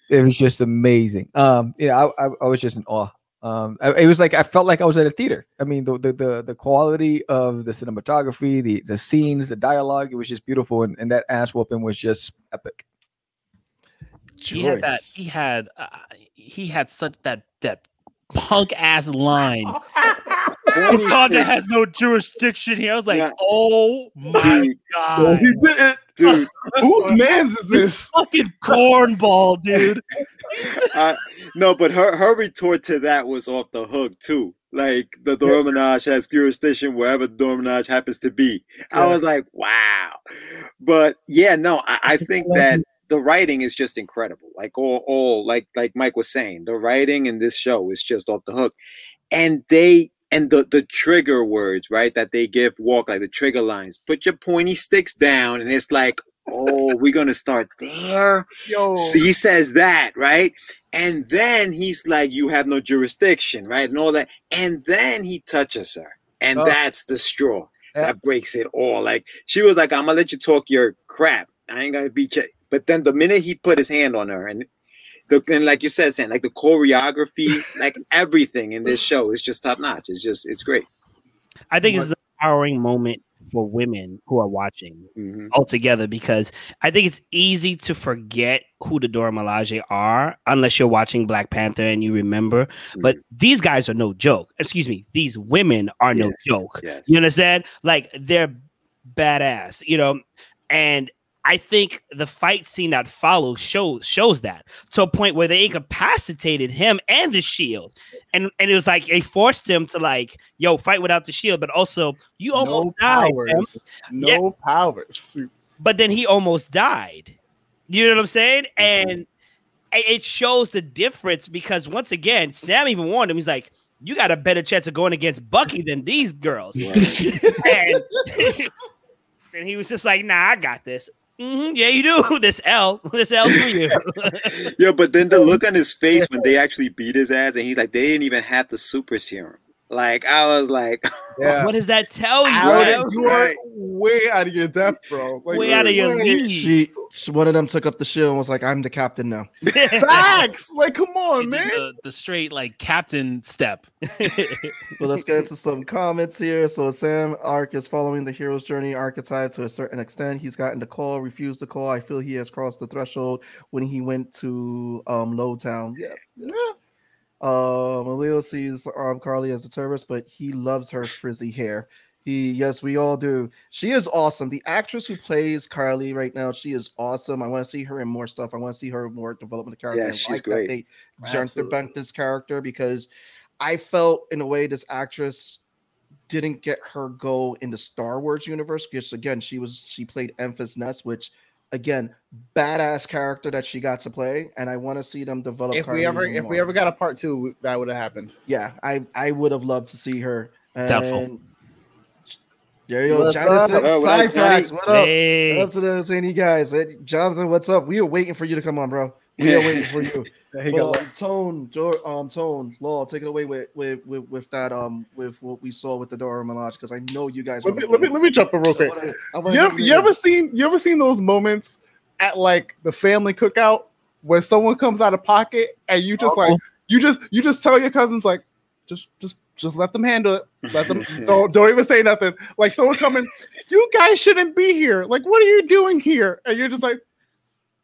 It was just amazing. Um, you know, I, I, I was just in awe. Um, I- it was like I felt like I was at a theater. I mean, the the the, the quality of the cinematography, the the scenes, the dialogue, it was just beautiful, and, and that ass whooping was just epic. he had that. He had. Uh, he had such that that punk ass line. Corny Wakanda stick. has no jurisdiction here. I was like, Yeah. oh my Dude, god, he did it. dude, Whose man's is this? fucking cornball, dude. I- no, but her her retort to that was off the hook too. Like the Dora Milaje has jurisdiction wherever Dora Milaje happens to be. I was like, wow. But yeah, no, I, I think that the writing is just incredible. Like all, all like like Mike was saying, the writing in this show is just off the hook, and they and the the trigger words right that they give walk like the trigger lines. Put your pointy sticks down, and it's like, oh, we're gonna start there. Yo, So he says that, right? And then he's like, You have no jurisdiction, right? And all that. And then he touches her. And Oh. that's the straw Yeah. that breaks it all. Like she was like, I'm gonna let you talk your crap. I ain't gonna beat you. But then the minute he put his hand on her and the and like you said, Sam, like the choreography, like everything in this show is just top notch. It's just it's great. I think it's an empowering moment for women who are watching Mhm. altogether because I think it's easy to forget who the Dora Milaje are unless you're watching Black Panther and you remember. But these guys are no joke. Excuse me, these women are no Yes, joke. Yes. You understand? Like they're badass, you know. And I think the fight scene that follows shows shows that to a point where they incapacitated him and the shield, and and it was like they forced him to like, yo, fight without the shield, but also you almost no died. Em. powers. No powers. But then he almost died. You know what I'm saying? Mm-hmm. And it it shows the difference because once again, Sam even warned him. He's like, "You got a better chance of going against Bucky than these girls." and, and he was just like, "Nah, I got this." "Mhm, yeah, you do. This L, this L for you. Yeah, but then the look on his face when they actually beat his ass, and he's like, they didn't even have the super serum. Like I was like, Yeah. what does that tell you? Out Em? you are way out of your depth, bro. Like, Way out of your where- league. She, she, one of them took up the shield and was like, "I'm the captain now." Facts. Like, come on, did man. The, the straight like captain step. Well, let's get into some comments here. So Sam arc is following the hero's journey archetype to a certain extent. He's gotten the call, refused the call. I feel he has crossed the threshold when he went to um Lowtown. Yeah. Yeah. Um, Leo sees um Carly as a terrorist, but he loves her frizzy hair. He, yes, we all do. She is awesome. The actress who plays Carly right now, she is awesome. I want to see her in more stuff. I want to see her more development of character. Yeah, I she's like that great. They gender bent this character because I felt in a way this actress didn't get her go in the Star Wars universe because again she was she played Enfys Nest, which again badass character that she got to play, and I want to see them develop. If Carly we ever, even if we ever got a part two, that would have happened. yeah, I I would have loved to see her. And Doubtful. There you go, What's Jonathan. up? What up, Sci-Fax, what up? Hey. What up to those any guys? Hey, Jonathan, what's up? We are waiting for you to come on, bro. We are waiting for you. He got Well, um, tone, Jor- um, tone, law, take it away with with with, with that um with what we saw with the Dora Milaje because I know you guys. Let me, let me let me jump in real I quick. wanna- I wanna You ever, you ever seen you ever seen those moments at like the family cookout where someone comes out of pocket and you just like Uh-oh. you just you just tell your cousins like, just just just let them handle it. Let them don't don't even say nothing. Like someone coming, you guys shouldn't be here. Like, what are you doing here? And you're just like,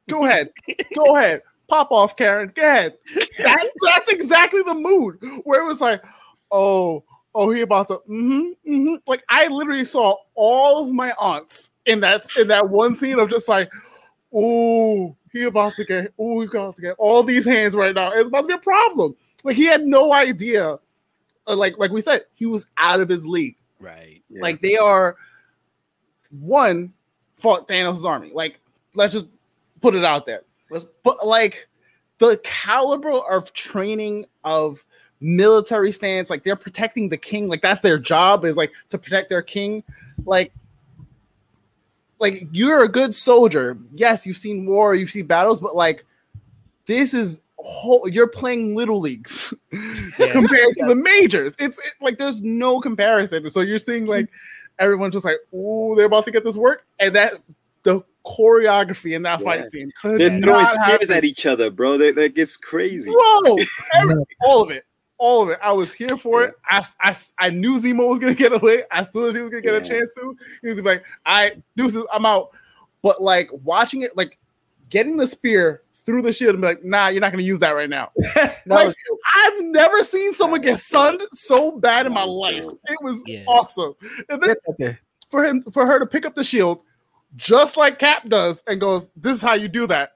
go ahead, go ahead, pop off, Karen. Go ahead. That, that's exactly the mood where it was like, oh, oh, he about to, mm-hmm, mm-hmm. Like I literally saw all of my aunts in that in that one scene of just like, oh, he about to get, oh, he about to get all these hands right now. It's about to be a problem. Like he had no idea. Uh, like like we said, he was out of his league. Right. Yeah. Like they are one fought Thanos' army. Like let's just put it out there. Let's- But like the caliber of training of military stance, like they're protecting the king. Like that's their job is like to protect their king. Like like you're a good soldier. Yes, you've seen war, you've seen battles, but like this is whole you're playing little leagues compared to the majors. It's it, like there's no comparison. So you're seeing like everyone's just like, oh, they're about to get this work, and that the choreography in that Yeah. fight scene could They're throwing spears at each other, bro. They, like it's crazy. Bro, every- all of it, all of it. I was here for it. I, I, I knew Zemo was gonna get away as soon as he was gonna get a chance to. He was gonna be like, "I deuces, I'm out." But like watching it, like getting the spear through the shield and be like, "Nah, you're not gonna use that right now." That like was- I've never seen someone get sunned so bad in my life. It was Yeah. awesome. And then Get for him for her to pick up the shield just like Cap does and goes, "This is how you do that."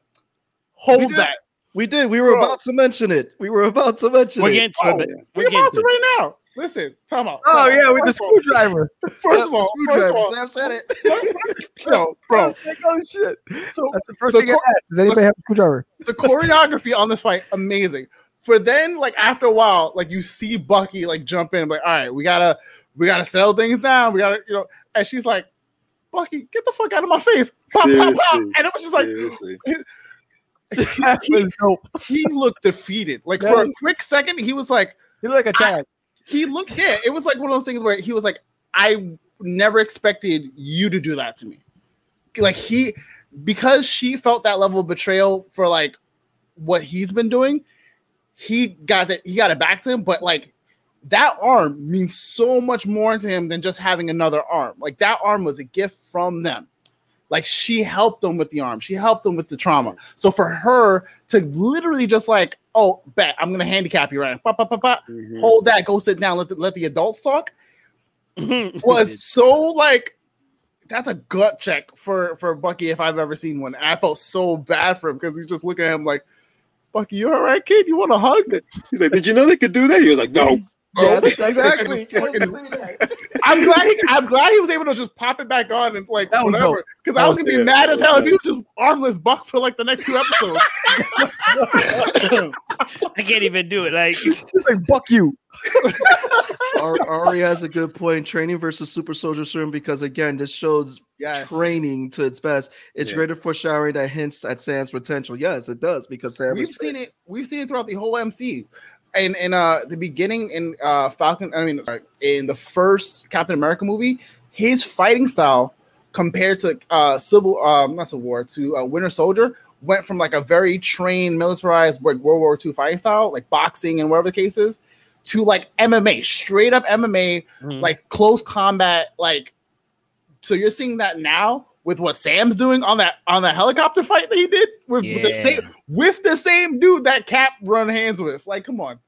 Hold did. that. We did. We were Bro. about to mention it. We were about to mention We're it. getting to Oh, it. We're We're getting about to to it. right now. Listen, time out. Oh time yeah, out. with the First of all- screwdriver. First of all, first of all, Sam said it. no, bro. Like, oh shit. So That's the first The thing I asked. Does anybody have a screwdriver? the choreography on this fight, amazing. For then, like after a while, like you see Bucky like jump in, like, all right, we gotta, we gotta settle things down. We gotta, you know, and she's like, Bucky, get the fuck out of my face. Pop, pop, pop. And it was just like Seriously. That was dope. he looked defeated. Like That for a quick second, he was like, he looked like a child. he looked, yeah, it was like one of those things where he was like, I never expected you to do that to me. Like he, because she felt that level of betrayal for like what he's been doing, he got that he got it back to him. But like that arm means so much more to him than just having another arm. Like that arm was a gift from them. Like she helped them with the arm, she helped them with the trauma. So for her to literally just like, oh, bet I'm gonna handicap you right now. Pop, pop, pop, pop Mhm. hold that, go sit down, let the, let the adults talk was so like that's a gut check for for Bucky if I've ever seen one. And I felt so bad for him because he's just looking at him like, Bucky, you all right, kid? You want a hug? He's like, "Did you know they could do that?" He was like, "No." Yeah, exactly. I'm glad he, I'm glad he was able to just pop it back on and like That whatever. Because I was was gonna be good. mad as hell if he was just armless Buck for like the next two episodes. I can't even do it. Like Like, Buck you. Ar- Ari has a good point. Training versus super soldier serum because again, this shows yes. training to its best. It's Yeah. greater foreshadowing that hints at Sam's potential. Yes, it does because Sam. We've is- seen it. We've seen it throughout the whole MC. And in uh the beginning in uh Falcon, I mean sorry, in the first Captain America movie, his fighting style compared to uh Civil um not Civil War to uh, Winter Soldier went from like a very trained militarized like World War II fighting style, like boxing and whatever the case is, to like MMA, straight up MMA, Mhm. like close combat, like so you're seeing that now with what Sam's doing on that on that helicopter fight that he did with, with the same with the same dude that Cap run hands with. Like, come on.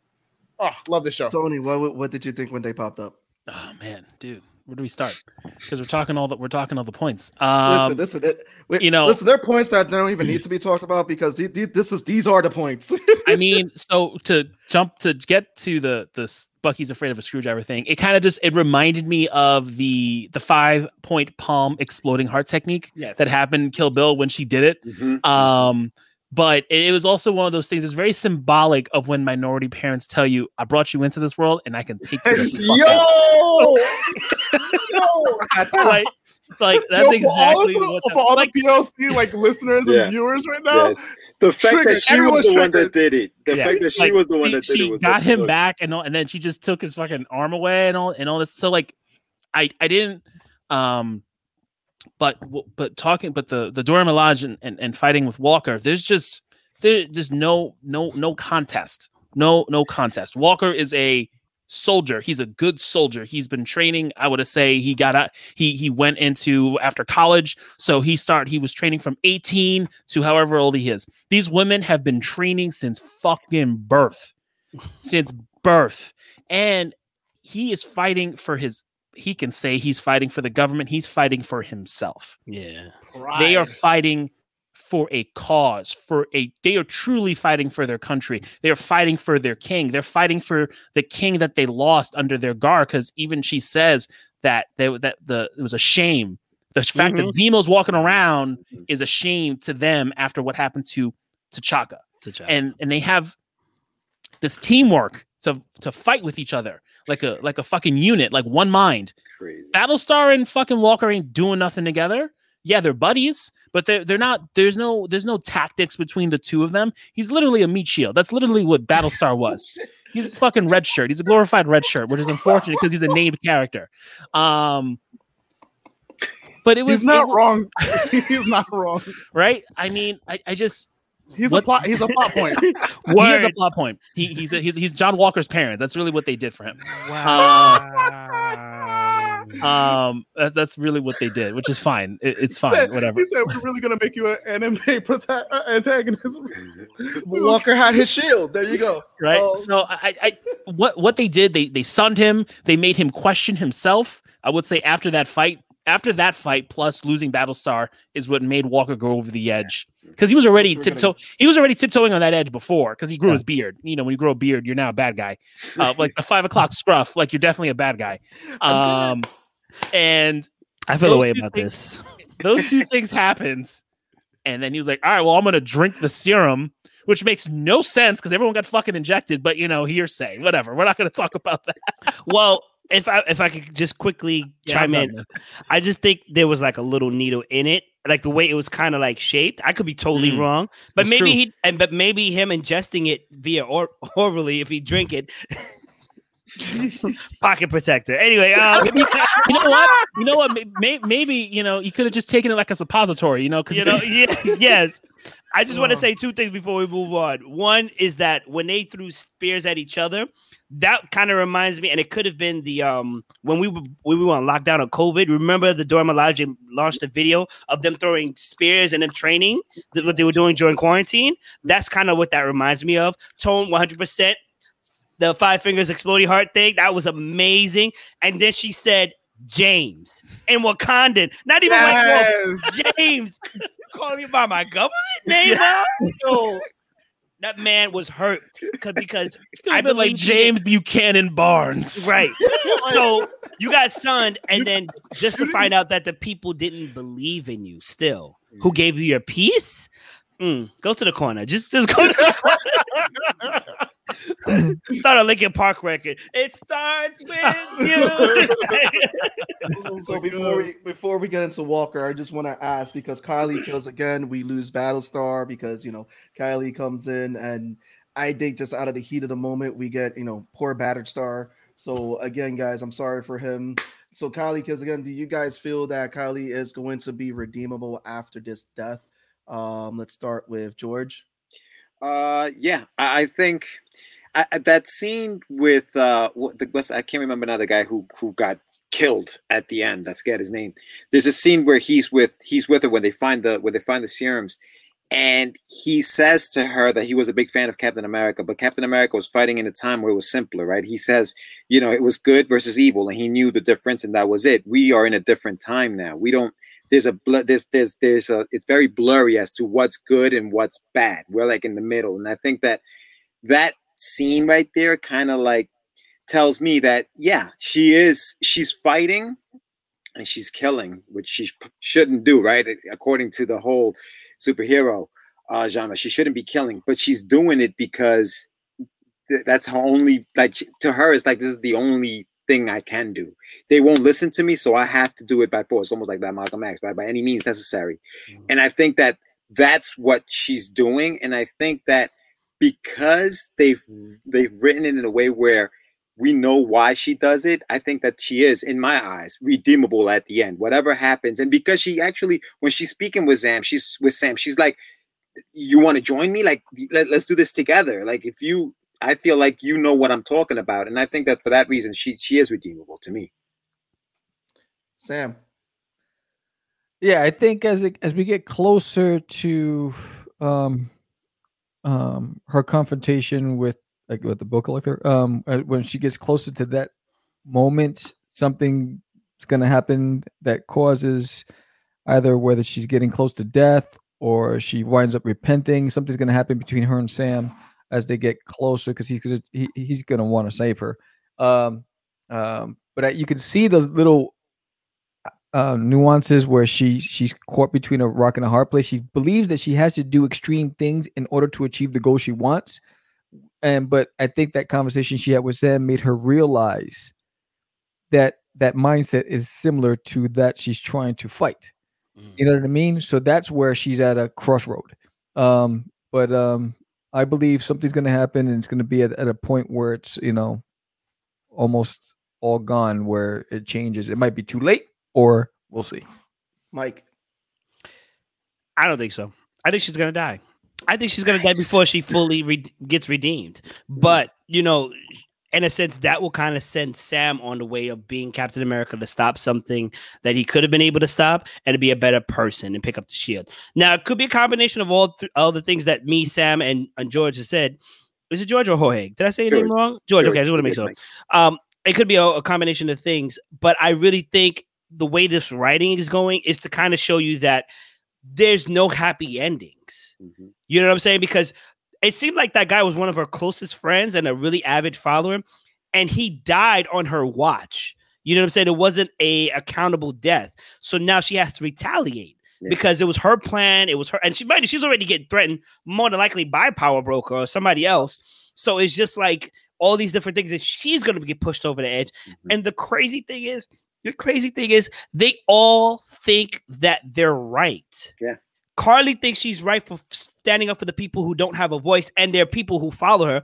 Oh, love the show. Tony, what what did you think when they popped up? Oh man, dude, where do we start? Because we're talking all the we're talking all the points. Um, listen, listen, it, wait, you know- listen. There are points that don't even need to be talked about because this is these are the points. I mean, so to jump to get to the the Bucky's afraid of a screwdriver thing, it kind of just it reminded me of the the five point palm exploding heart technique yes. that happened in Kill Bill when she did it. Mhm. Um, but it, it was also one of those things. It's very symbolic of when minority parents tell you, "I brought you into this world, and I can take you." out." Yo, yo, like, like that's Yo, for all exactly the, what. for all like, the PLC like listeners Yeah. and viewers right now. Yes. The fact Triggered. that she was Everyone's the one that did it. The Yeah. fact that she like, was the one she- that did she it was got him look, back and all, and then she just took his fucking arm away and all and all this. So like, I I didn't um, but but talking but the the Dora Milaje and, and and fighting with Walker, there's just there's just no no no contest No, no contest. Walker is a soldier. He's a good soldier. He's been training. I would say he got out. He he went into after college. So he started. He was training from 18 to however old he is. These women have been training since fucking birth, since birth, and he is fighting for his. He can say he's fighting for the government. He's fighting for himself. Yeah. They are fighting for a cause, for a they are truly fighting for their country. They are fighting for their king. They're fighting for the king that they lost under their guard. Because even she says that they, that the it was a shame. The fact that mm-hmm. Zemo's walking around mm-hmm. is a shame to them after what happened to T'Chaka. And and they have this teamwork to to fight with each other like a like a fucking unit, like one mind. Crazy. Battlestar and fucking Walker ain't doing nothing together. Yeah, they're buddies, but they're they're not. There's no there's no tactics between the two of them. He's literally a meat shield. That's literally what Battlestar was. He's a fucking red shirt. He's a glorified red shirt, which is unfortunate because he's a named character. Um, but it was He's not it- wrong. He's not wrong. right? I mean, I, I just He's What- a plot. He's a plot point. he is a plot point. He, he's a, he's he's John Walker's parent. That's really what they did for him. Wow. Um, that's that's really what they did, which is fine. It- it's He fine, said- whatever. He said we're really gonna make you an anime prota- uh, antagonist. Walker had his shield. There you go. right Oh. so I, I what what they did they they sunned him they made him question himself i would say after that fight after that fight plus losing battlestar is what made walker go over the edge. Because he was already We're tiptoe he was already tiptoeing on that edge before because he grew his beard. You know when you grow a beard you're now a bad guy. Uh, like a five o'clock scruff like you're definitely a bad guy. Um and I feel a way about things- this. those two things happens and then he was like all right well i'm gonna drink the serum which makes no sense because everyone got fucking injected but you know hearsay whatever. We're not gonna talk about that. Well, if I if I could just quickly Yeah, I'm chime in. I just think there was like a little needle in it, like the way it was kind of like shaped. I could be totally Mm. wrong, but That's maybe true. he and but maybe him ingesting it via or orally if he drink it. Pocket protector. Anyway, um, you know what you know what May- may- maybe you know you could have just taken it like a suppository you know because you know, yeah, yes. I just want to say two things before we move on. One is that when they threw spears at each other, that kind of reminds me, and it could have been the um when we when we were on lockdown of COVID. Remember the Dora Milaje launched a video of them throwing spears and them training that what they were doing during quarantine. That's kind of what that reminds me of. Tone one hundred percent. The five fingers exploding heart thing that was amazing. And then she said James and Wakandan, not even like Yes. Wolf, James calling me by my government name. Yo, That man was hurt because I been like James Buchanan Barnes right. So you got sunned, and then just to find out that the people didn't believe in you still, who mm. gave you your peace. Mm, go to the corner. Just, just go to the corner. Start a Linkin Park record. It starts with you. So before we before we get into Walker, I just want to ask because Kylie kills again, we lose Battlestar because you know Kylie comes in and I think just out of the heat of the moment we get you know poor Battlestar. So again, guys, I'm sorry for him. So Kylie kills again. Do you guys feel that Kylie is going to be redeemable after this death? Um, let's start with George. Uh, yeah, I, think I, that scene with uh, what the what's, I can't remember now the guy who who got killed at the end. I forget his name. There's a scene where he's with he's with her when they find the where they find the serums, and he says to her that he was a big fan of Captain America, but Captain America was fighting in a time where it was simpler, right? He says, you know, it was good versus evil, and he knew the difference, and that was it. We are in a different time now. We don't there's a bl- there's there's there's a it's very blurry as to what's good and what's bad. We're like in the middle, and I think that that scene right there kind of like tells me that yeah, she is she's fighting and she's killing, which she sh- shouldn't do, right? According to the whole superhero uh, genre, she shouldn't be killing, but she's doing it because th- that's her only like to her it's like this is the only thing I can do they won't listen to me, so I have to do it by force, almost like that Malcolm X, right? By any means necessary. Mm-hmm. And I think that that's what she's doing, and I think that because they've they've written it in a way where we know why she does it, I think that she is, in my eyes, redeemable at the end. Whatever happens, and because she actually, when she's speaking with Sam, she's with Sam, she's like, "You want to join me? Like, let, let's do this together. Like, if you I feel like you know what I'm talking about, and I think that for that reason, she she is redeemable to me. Sam. Yeah, I think as it, as we get closer to um um her confrontation with like with the book collector, um when she gets closer to that moment, something something's gonna happen that causes either whether she's getting close to death or she winds up repenting. Something's gonna happen between her and Sam as they get closer because he's gonna he, he's gonna want to save her. Um, um, but uh, you can see those little uh, nuances where she she's caught between a rock and a hard place. She believes that she has to do extreme things in order to achieve the goal she wants. And but I think that conversation she had with Sam made her realize that that mindset is similar to that she's trying to fight. You know what I mean? So that's where she's at a crossroad. Um, but um, I believe something's going to happen, and it's going to be at, at a point where it's you know almost all gone, where it changes. It might be too late, or we'll see. Mike. I don't think so. I think she's gonna die. I think she's gonna die before she fully re- gets redeemed. But you know, in a sense, that will kind of send Sam on the way of being Captain America to stop something that he could have been able to stop and to be a better person and pick up the shield. Now, it could be a combination of all th- all the things that me, Sam, and, and George has said. Is it George or Jorge? Did I say your name wrong? George. George. Okay, I just want to make sure. Um, it could be a, a combination of things, but I really think the way this writing is going is to kind of show you that there's no happy endings. Mhm. You know what I'm saying? Because it seemed like that guy was one of her closest friends and a really avid follower, and he died on her watch. You know what I'm saying? It wasn't a accountable death. So now she has to retaliate Yeah. because it was her plan. It was her, and she might she's already getting threatened more than likely by Power Broker or somebody else. So it's just like all these different things that she's gonna get pushed over the edge. Mhm. And the crazy thing is, the crazy thing is, they all think that they're right. Yeah. Karli thinks she's right for standing up for the people who don't have a voice, and there are people who follow her.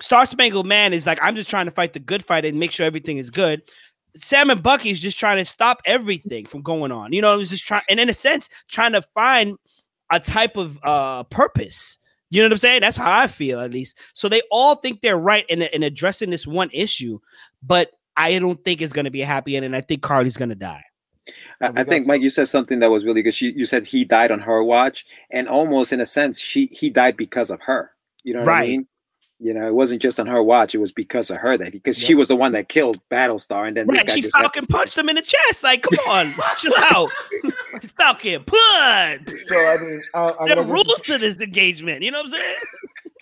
Star Spangled Man is like, I'm just trying to fight the good fight and make sure everything is good. Sam and Bucky is just trying to stop everything from going on. You know, it was just trying, and in a sense, trying to find a type of uh purpose. You know what I'm saying? That's how I feel, at least. So they all think they're right in, in addressing this one issue, but I don't think it's going to be a happy ending. I think Karli's going to die. I, I think got Mike, you said something that was really good. She, you said he died on her watch, and almost in a sense, she he died because of her. You know what I Right. mean? You know, it wasn't just on her watch; it was because of her that because she was the one that killed Battlestar, and then this guy she just Falcon punched him in the chest. Like, come on, chill out. Falcon, punch. So I mean, uh, I'm There are gonna- rules to this engagement. You know what I'm saying?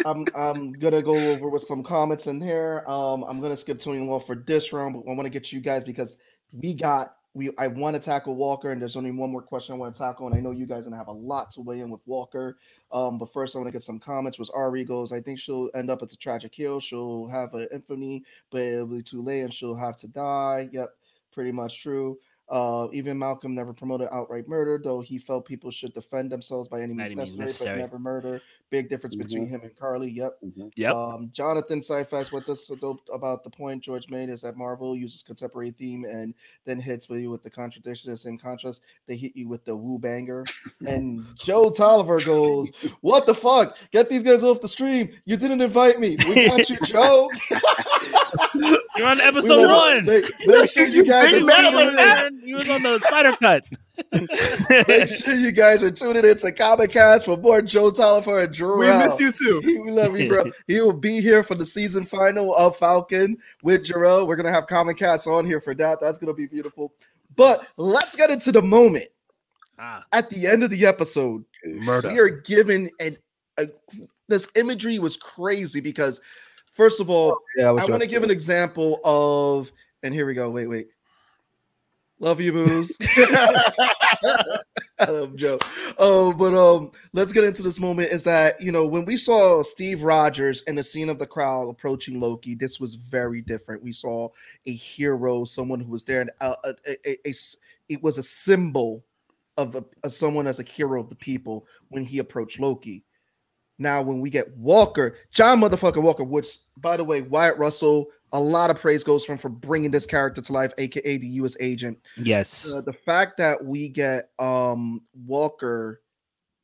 I'm I'm gonna go over with some comments in here. Um, I'm gonna skip Tony Wall for this round, but I want to get you guys because we got we I want to tackle Walker, and there's only one more question I want to tackle, and I know you guys are gonna have a lot to weigh in with Walker. Um, but first I want to get some comments. Was Ari goes, I think she'll end up as a tragic kill. She'll have an infamy, but it'll be too late, and she'll have to die. Yep, pretty much true. Uh, even Malcolm never promoted outright murder, though he felt people should defend themselves by any means any means necessary, necessary. but never murder. Big difference between him and Karli. Yep. Mhm. Yep. Um, Jonathan Syfax, what this so dope about the point George made is that Marvel uses contemporary theme and then hits with you with the contradiction. In contrast, they hit you with the woo banger. and Joe Tolliver goes, "What the fuck? Get these guys off the stream! You didn't invite me. We got you, Joe. You're on episode love- one. Make, make sure you guys are You was on tuning in. the- you was on the spider cut. Make sure you guys are tuning in to Comic Cast for more Joe Tolliver and Drew. We miss you too. we love you, bro. He will be here for the season final of Falcon with Jarrell. We're gonna have Comic Cast on here for that. That's gonna be beautiful. But let's get into the moment Ah, at the end of the episode. murder. We are given and this imagery was crazy because, first of all, Yeah, I want to give an example of, and here we go. Wait, wait. Love you, booze. I love Joe. Oh, but um, let's get into this moment. Is that you know when we saw Steve Rogers in the scene of the crowd approaching Loki, this was very different. We saw a hero, someone who was there, and uh, a, a, a- a it was a symbol of, a, of someone as a hero of the people when he approached Loki. Now, when we get Walker, John motherfucker Walker, which by the way, Wyatt Russell, a lot of praise goes from for bringing this character to life, aka the U.S. agent. Yes. Uh, the fact that we get um Walker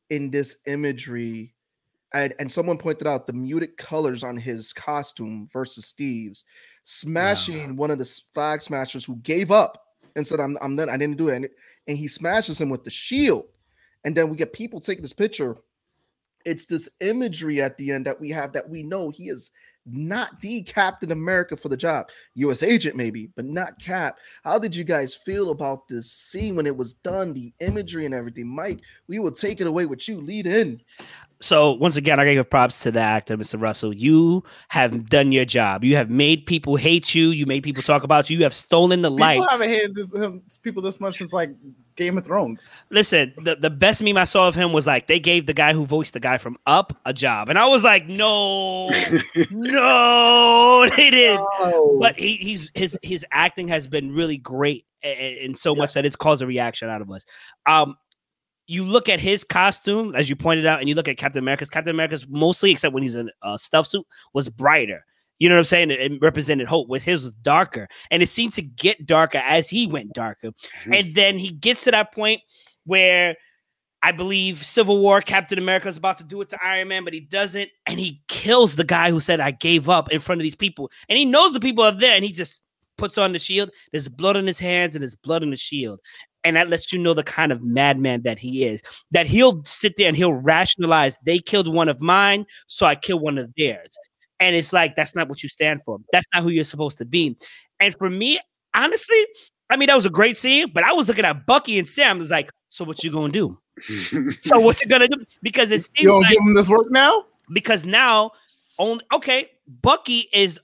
in this imagery and, and someone pointed out the muted colors on his costume versus Steve's, smashing one of the flag smashers who gave up and said, "I'm I'm done. I didn't do it," and, and he smashes him with the shield, and then we get people taking this picture. It's this imagery at the end that we have that we know he is not the Captain America for the job. U.S. agent, maybe, but not Cap. How did you guys feel about this scene when it was done? The imagery and everything. Mike, we will take it away with you. Lead in. So once again, I gotta give props to the actor, Mr. Russell. You have done your job. You have made people hate you. You made people talk about you. You have stolen the light. People haven't hated this, him, people this much since like Game of Thrones. Listen, the, the best meme I saw of him was like they gave the guy who voiced the guy from Up a job, and I was like, no, no, they didn't. Oh, But he, he's his his acting has been really great, and, so much that it's caused a reaction out of us. Um, you look at his costume, as you pointed out, and you look at Captain America's. Captain America's mostly, except when he's in a stuff suit, was brighter. You know what I'm saying? It, it represented hope. With his was darker, and it seemed to get darker as he went darker. Mm-hmm. And then he gets to that point where I believe Civil War, Captain America is about to do it to Iron Man, but he doesn't, and he kills the guy who said I gave up in front of these people, and he knows the people are there, and he just puts on the shield. There's blood on his hands and there's blood on the shield. And that lets you know the kind of madman that he is. That he'll sit there and he'll rationalize, they killed one of mine, so I kill one of theirs. And it's like, that's not what you stand for. That's not who you're supposed to be. And for me, honestly, I mean, that was a great scene, but I was looking at Bucky and Sam. I was like, so what you gonna do? So what you gonna do? Because it you don't like give him this work now? because now only okay, Bucky is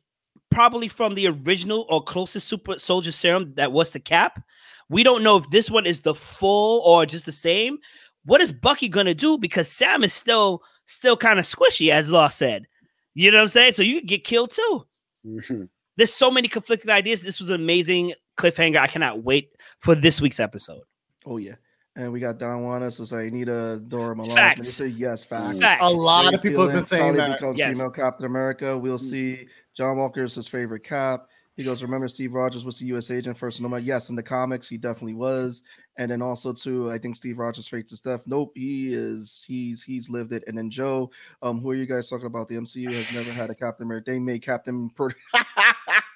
probably from the original or closest super soldier serum that was the cap. We don't know if this one is the full or just the same. What is Bucky gonna do? Because Sam is still still kind of squishy, as Law said. You know what I'm saying? So you could get killed too. Mhm. There's so many conflicting ideas. This was an amazing cliffhanger. I cannot wait for this week's episode. Oh yeah. And we got Don Juanes was like, need a Dora Milaje. Facts. And he yes, facts. Facts. A lot Ray of people have been saying probably that. becomes Yes. female Captain America. We'll Mm. see. John Walker is his favorite Cap. He goes, remember Steve Rogers was the U.S. agent first and number. Yes, in the comics he definitely was. And then also too, I think Steve Rogers faked his death. Nope, he is. He's he's lived it. And then Joe, um, who are you guys talking about? The MCU has never had a Captain America. They made Captain. Per-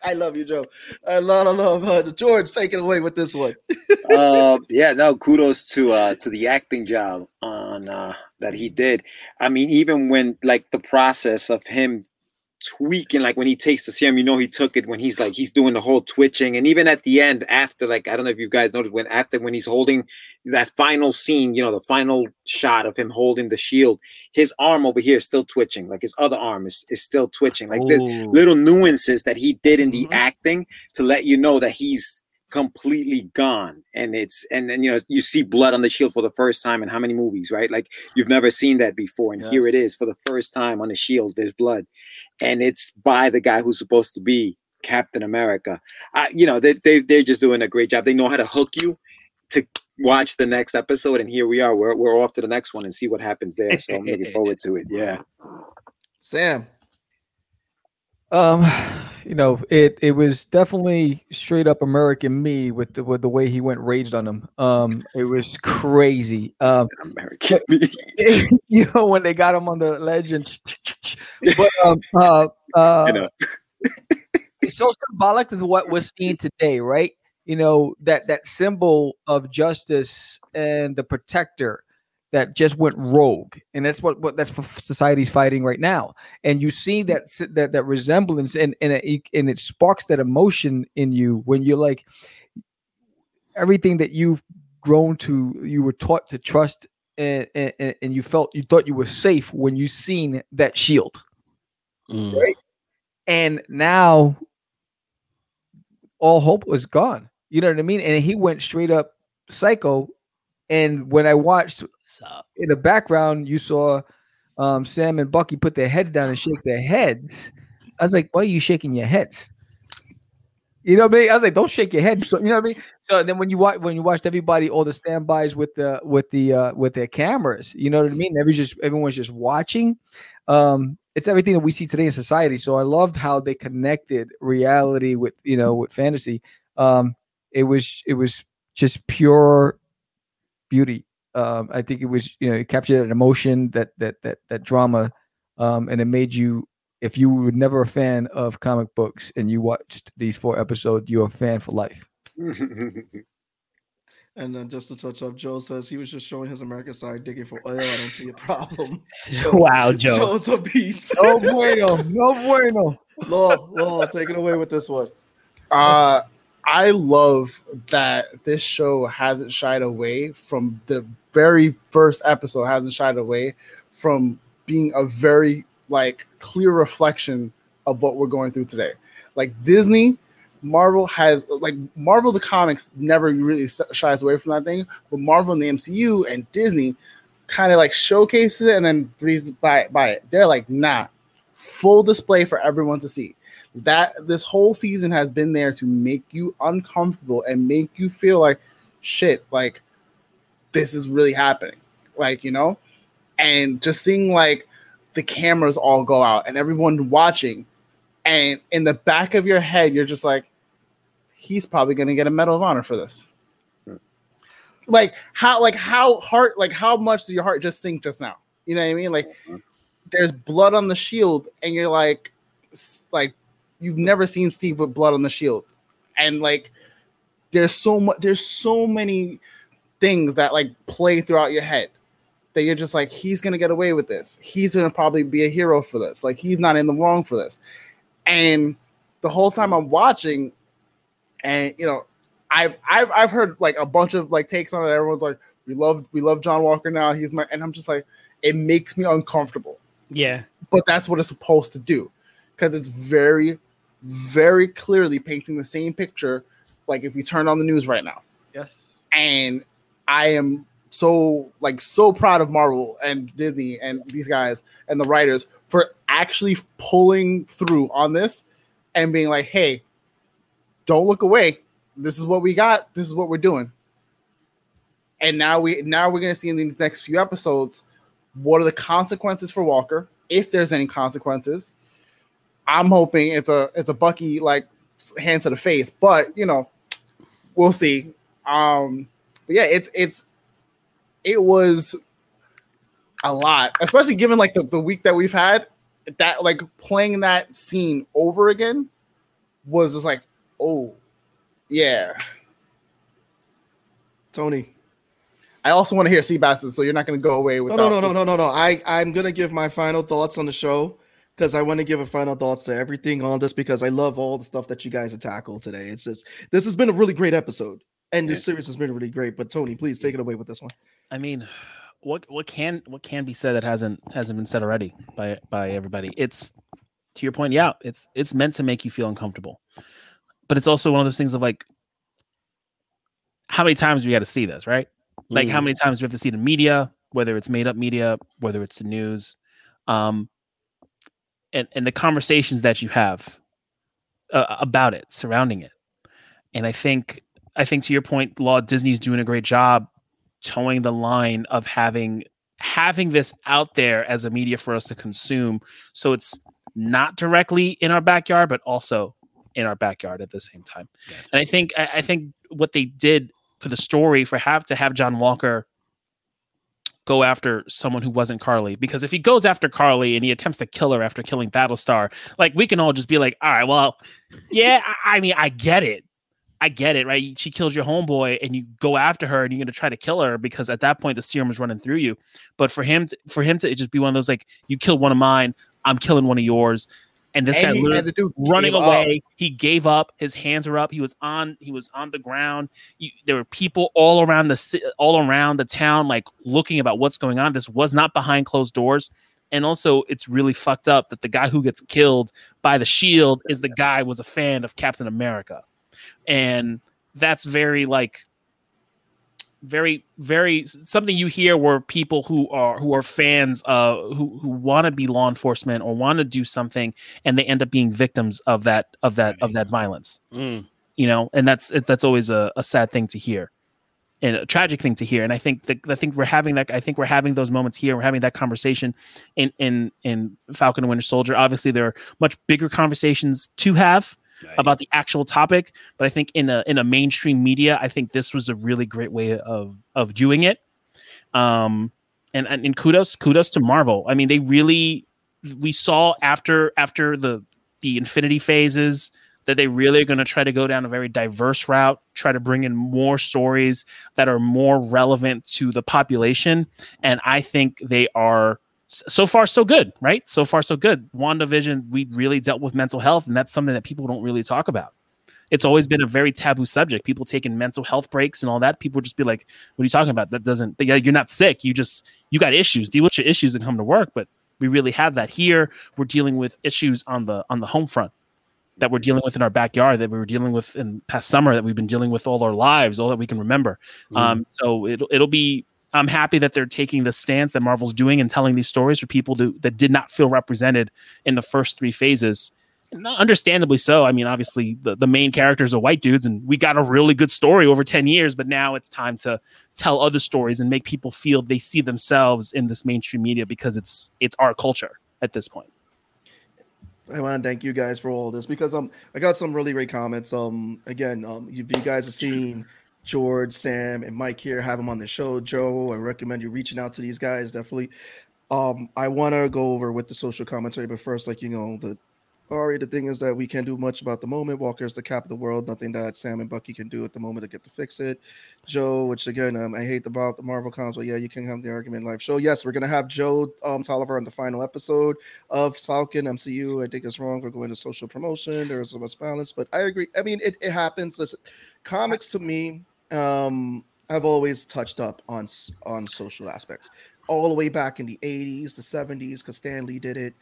I love you, Joe. I love, I love uh, George. Take it away with this one. uh, yeah, no, kudos to uh to the acting job on uh that he did. I mean, even when like the process of him tweaking, like when he takes the serum, you know he took it when he's like he's doing the whole twitching, and even at the end, after like I don't know if you guys noticed when after when he's holding that final scene, you know, the final shot of him holding the shield, his arm over here is still twitching, like his other arm is, is still twitching, like there's Ooh. little nuances that he did in the Mhm. acting to let you know that he's completely gone and it's and then you know you see blood on the shield for the first time in how many movies right? Like you've never seen that before and here it is for the first time on the shield there's blood and it's by the guy who's supposed to be captain america. I, you know they, they they're just doing a great job. They know how to hook you to watch the next episode and here we are. We're, we're off to the next one and see what happens there so i'm looking forward to it. Yeah. Sam. Um, you know, it it was definitely straight up American me with the with the way he went raged on him. Um, it was crazy. Um, american you know when they got him on the ledge and but um uh uh you know it's so symbolic to what we're seeing today, right? You know that that symbol of justice and the protector that just went rogue, and that's what, what that's what society's fighting right now. And you see that that that resemblance, and and it, and it sparks that emotion in you when you're like everything that you've grown to, you were taught to trust, and and, and- you felt you thought you were safe when you seen that shield Mm. and now all hope was gone. You know what I mean? And he went straight up psycho. And when I watched in the background, you saw um, Sam and Bucky put their heads down and shake their heads. I was like, "Why are you shaking your heads?" You know what I mean? I was like, "Don't shake your head." So you know what I mean? So then when you watch when you watched everybody all the standbys with the with the uh, with their cameras, you know what I mean? Every just everyone's just watching. Um, it's everything that we see today in society. So I loved how they connected reality with you know with fantasy. Um, it was it was just pure beauty. Um, I think it was you know it captured an emotion that that that that drama um, and it made you. If you were never a fan of comic books and you watched these four episodes, you're a fan for life. And then just to touch up, Joe says he was just showing his American side digging for oil. I don't see a problem. wow, Joe. Joe's a beast. No bueno, no bueno. Law, Law, take it away with this one. Uh, I love that this show hasn't shied away from the very first episode, hasn't shied away from being a very like clear reflection of what we're going through today. Like Disney, Marvel has like Marvel the comics never really shies away from that thing, but Marvel and the MCU and Disney kind of like showcases it and then breezes by by it. They're like, nah, full display for everyone to see that this whole season has been there to make you uncomfortable and make you feel like shit like this is really happening. Like you know? And just seeing like the cameras all go out and everyone watching and in the back of your head you're just like he's probably going to get a medal of honor for this. Hmm. Like how like how heart like how much did your heart just sink just now? You know what i mean? Like mm-hmm. there's blood on the shield and you're like like you've never seen Steve with blood on the shield, and like there's so much, there's so many things that like play throughout your head that you're just like he's gonna get away with this. He's gonna probably be a hero for this. Like he's not in the wrong for this. And the whole time I'm watching, and you know, I've I've I've heard like a bunch of like takes on it. Everyone's like, we love we love John Walker now. He's my and I'm just like, it makes me uncomfortable Yeah. but that's what it's supposed to do because it's very very clearly painting the same picture like if you turn on the news right now. Yes. and i am so like so proud of marvel and disney and these guys and the writers for actually pulling through on this and being like hey don't look away. This is what we got. This is what we're doing. And now we now we're going to see in these next few episodes what are the consequences for walker if there's any consequences i'm hoping it's a it's a bucky like hands to the face but you know we'll see um but yeah it's it's it was a lot especially given like the, the week that we've had that like playing that scene over again was just like oh yeah Tony. i also want to hear seabass so you're not going to go away with No, no, no, no, no, no, no. I, I'm gonna give my final thoughts on the show because I want to give a final thoughts to everything on this because I love all the stuff that you guys have tackled today. It's just this has been a really great episode. And this series has been really great. But Tony, please take it away with this one. I mean, what what can what can be said that hasn't hasn't been said already by by everybody? It's to your point, yeah, it's it's meant to make you feel uncomfortable, but it's also one of those things of like, how many times do we got to see this, right? Like, how many times do we have to see the media, whether it's made up media, whether it's the news, um, and and the conversations that you have uh, about it, surrounding it, and I think I think to your point, Law Disney's doing a great job towing the line of having having this out there as a media for us to consume. So it's not directly in our backyard but also in our backyard at the same time. And i think I, I think what they did for the story for have to have john walker go after someone who wasn't karli because if he goes after karli and he attempts to kill her after killing battlestar like we can all just be like all right well yeah i, I mean i get it I get it, right? She kills your homeboy, and you go after her, and you're gonna try to kill her because at that point the serum is running through you. But for him, to, for him to just be one of those like, you killed one of mine, I'm killing one of yours, and this And guy he- literally and the dude running gave up. away. He gave up. His hands were up. He was on. He was on the ground. You, there were people all around the all around the town, like looking about what's going on. This was not behind closed doors. And also, it's really fucked up that the guy who gets killed by the shield is the guy who was a fan of Captain America and that's very like very very something you hear where people who are who are fans uh who who want to be law enforcement or want to do something and they end up being victims of that of that of that violence. Mm. you know and that's that's always a, a sad thing to hear and a tragic thing to hear and i think that i think we're having that i think we're having those moments here we're having that conversation in in in falcon and winter soldier. Obviously there are much bigger conversations to have about the actual topic but i think in a in a mainstream media i think this was a really great way of of doing it. Um and and, and kudos kudos to marvel. I mean they really we saw after after the the Infinity phases that they really are going to try to go down a very diverse route, try to bring in more stories that are more relevant to the population. And I think they are so far so good, right? So far so good. WandaVision, we really dealt with mental health, and that's something that people don't really talk about. It's always been a very taboo subject. People taking mental health breaks and all that. People just be like, "What are you talking about? That doesn't. Yeah, you're not sick. You just you got issues. Deal with your issues and come to work." But we really have that here. We're dealing with issues on the on the home front that we're dealing with in our backyard that we were dealing with in past summer that we've been dealing with all our lives, all that we can remember. Mm. Um, so it'll it'll be. I'm happy that they're taking the stance that Marvel's doing and telling these stories for people to, that did not feel represented in the first three phases. And understandably so. I mean, obviously the, the main characters are white dudes, and we got a really good story over 10 years, but now it's time to tell other stories and make people feel they see themselves in this mainstream media because it's it's our culture at this point. I want to thank you guys for all this because um I got some really great comments. Um again, um if you guys have seen George, Sam, and Mike here, have them on the show. Joe, I recommend you reaching out to these guys definitely. Um, I want to go over with the social commentary, but first, like you know, the Ari, the thing is that we can't do much about the moment. Walker is the cap of the world. Nothing that Sam and Bucky can do at the moment to get to fix it. Joe, which again, um, I hate about the Marvel comics, but yeah, you can have the argument live show. Yes, we're gonna have Joe um, Tolliver on the final episode of Falcon MCU. I think it's wrong for going to social promotion. There's a balance, but I agree. I mean, it, it happens. Listen, comics to me, um, I've always touched up on on social aspects all the way back in the 80s, the 70s, because Stan Lee did it.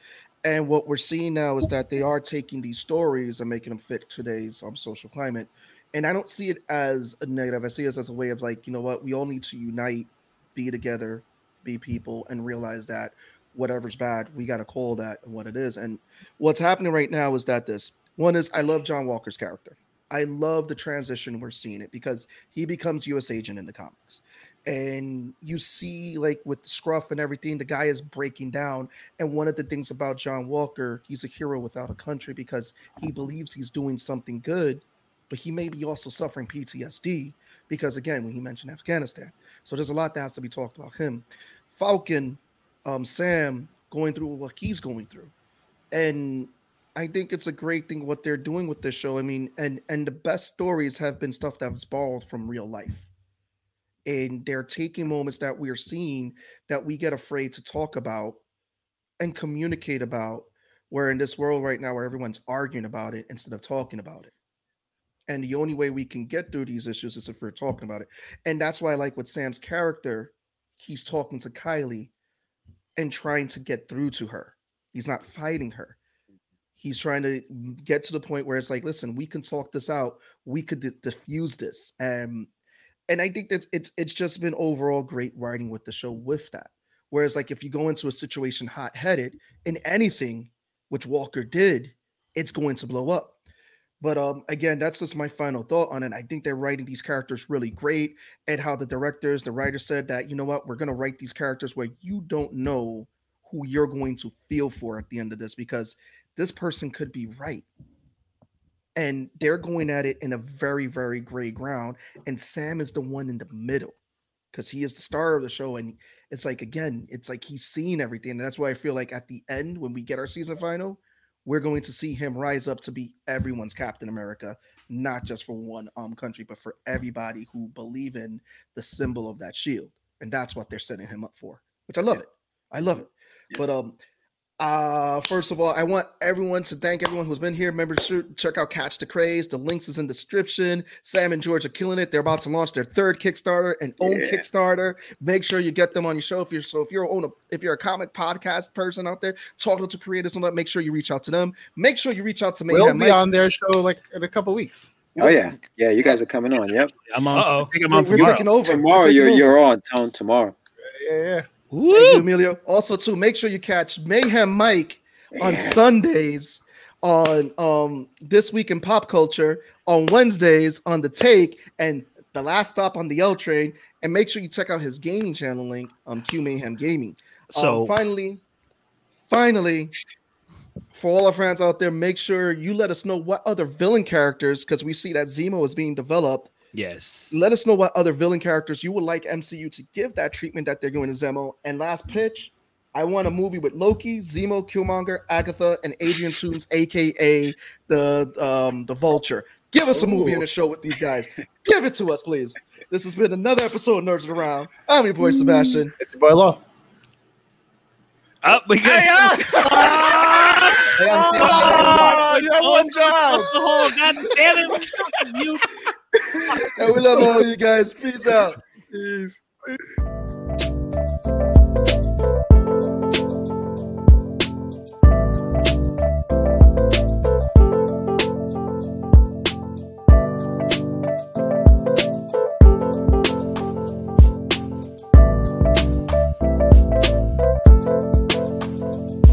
And what we're seeing now is that they are taking these stories and making them fit today's um, social climate. And I don't see it as a negative. I see it as a way of like, you know what, we all need to unite, be together, be people, and realize that whatever's bad, we got to call that what it is. And what's happening right now is that this one is I love John Walker's character. I love the transition we're seeing it because he becomes U.S. agent in the comics. And you see like with the scruff and everything the guy is breaking down. And one of the things about john walker he's a hero without a country because he believes he's doing something good but he may be also suffering ptsd because again when he mentioned afghanistan. So there's a lot that has to be talked about him. Falcon um sam going through what he's going through. And I think it's a great thing what they're doing with this show. I mean, and and the best stories have been stuff that was borrowed from real life. And they're taking moments that we're seeing that we get afraid to talk about and communicate about where in this world right now where everyone's arguing about it instead of talking about it. And the only way we can get through these issues is if we're talking about it. And that's why i like with sam's character he's talking to kylie and trying to get through to her. He's not fighting her he's trying to get to the point where it's like listen we can talk this out we could d- diffuse this and and I think that it's it's just been overall great writing with the show with that. Whereas, like if you go into a situation hot headed in anything, which Walker did, it's going to blow up. But um, again, that's just my final thought on it. I think they're writing these characters really great, and how the directors, the writer said that you know what, we're gonna write these characters where you don't know who you're going to feel for at the end of this because this person could be right. And they're going at it in a very very gray ground and sam is the one in the middle because he is the star of the show and it's like again it's like he's seen everything and that's why i feel like at the end when we get our season final we're going to see him rise up to be everyone's captain america not just for one um country but for everybody who believe in the symbol of that shield and that's what they're setting him up for which i love it. I love it. But um uh, first of all, I want everyone to thank everyone who's been here. Remember to check out Catch the Craze. The links is in the description. Sam and George are killing it. They're about to launch their third Kickstarter and own yeah. Kickstarter. Make sure you get them on your show. If you're so if you're own a, if you're a comic podcast person out there, talking to creators and that, make sure you reach out to them. Make sure you reach out to me. We'll be Mike. on their show like in a couple weeks. Oh yeah, yeah. You guys are coming on. Yep. I'm on. Uh-oh. I think I'm on we're, tomorrow. We're taking over. Tomorrow, you're over. you're on town tomorrow. Yeah, yeah. Thank you, Emilio. Also, too, make sure you catch Mayhem Mike on Sundays on um this week in pop culture on Wednesdays on the take and the last stop on the L train and make sure you check out his gaming channel link um Q Mayhem Gaming. So um, finally, finally, for all our fans out there, make sure you let us know what other villain characters because we see that Zemo is being developed. Yes. Let us know what other villain characters you would like MCU to give that treatment that they're doing to Zemo. And last pitch, I want a movie with Loki, Zemo, Killmonger, Agatha, and Adrian Toomes, aka the um the Vulture. Give us a movie and a show with these guys. Give it to us, please. This has been another episode of Nerds Around. I'm your boy Sebastian. It's your boy Law. Oh, we go. Hey, I'm Oh, you have one job. Oh, God damn it. You. And we love all you guys. Peace out. Peace.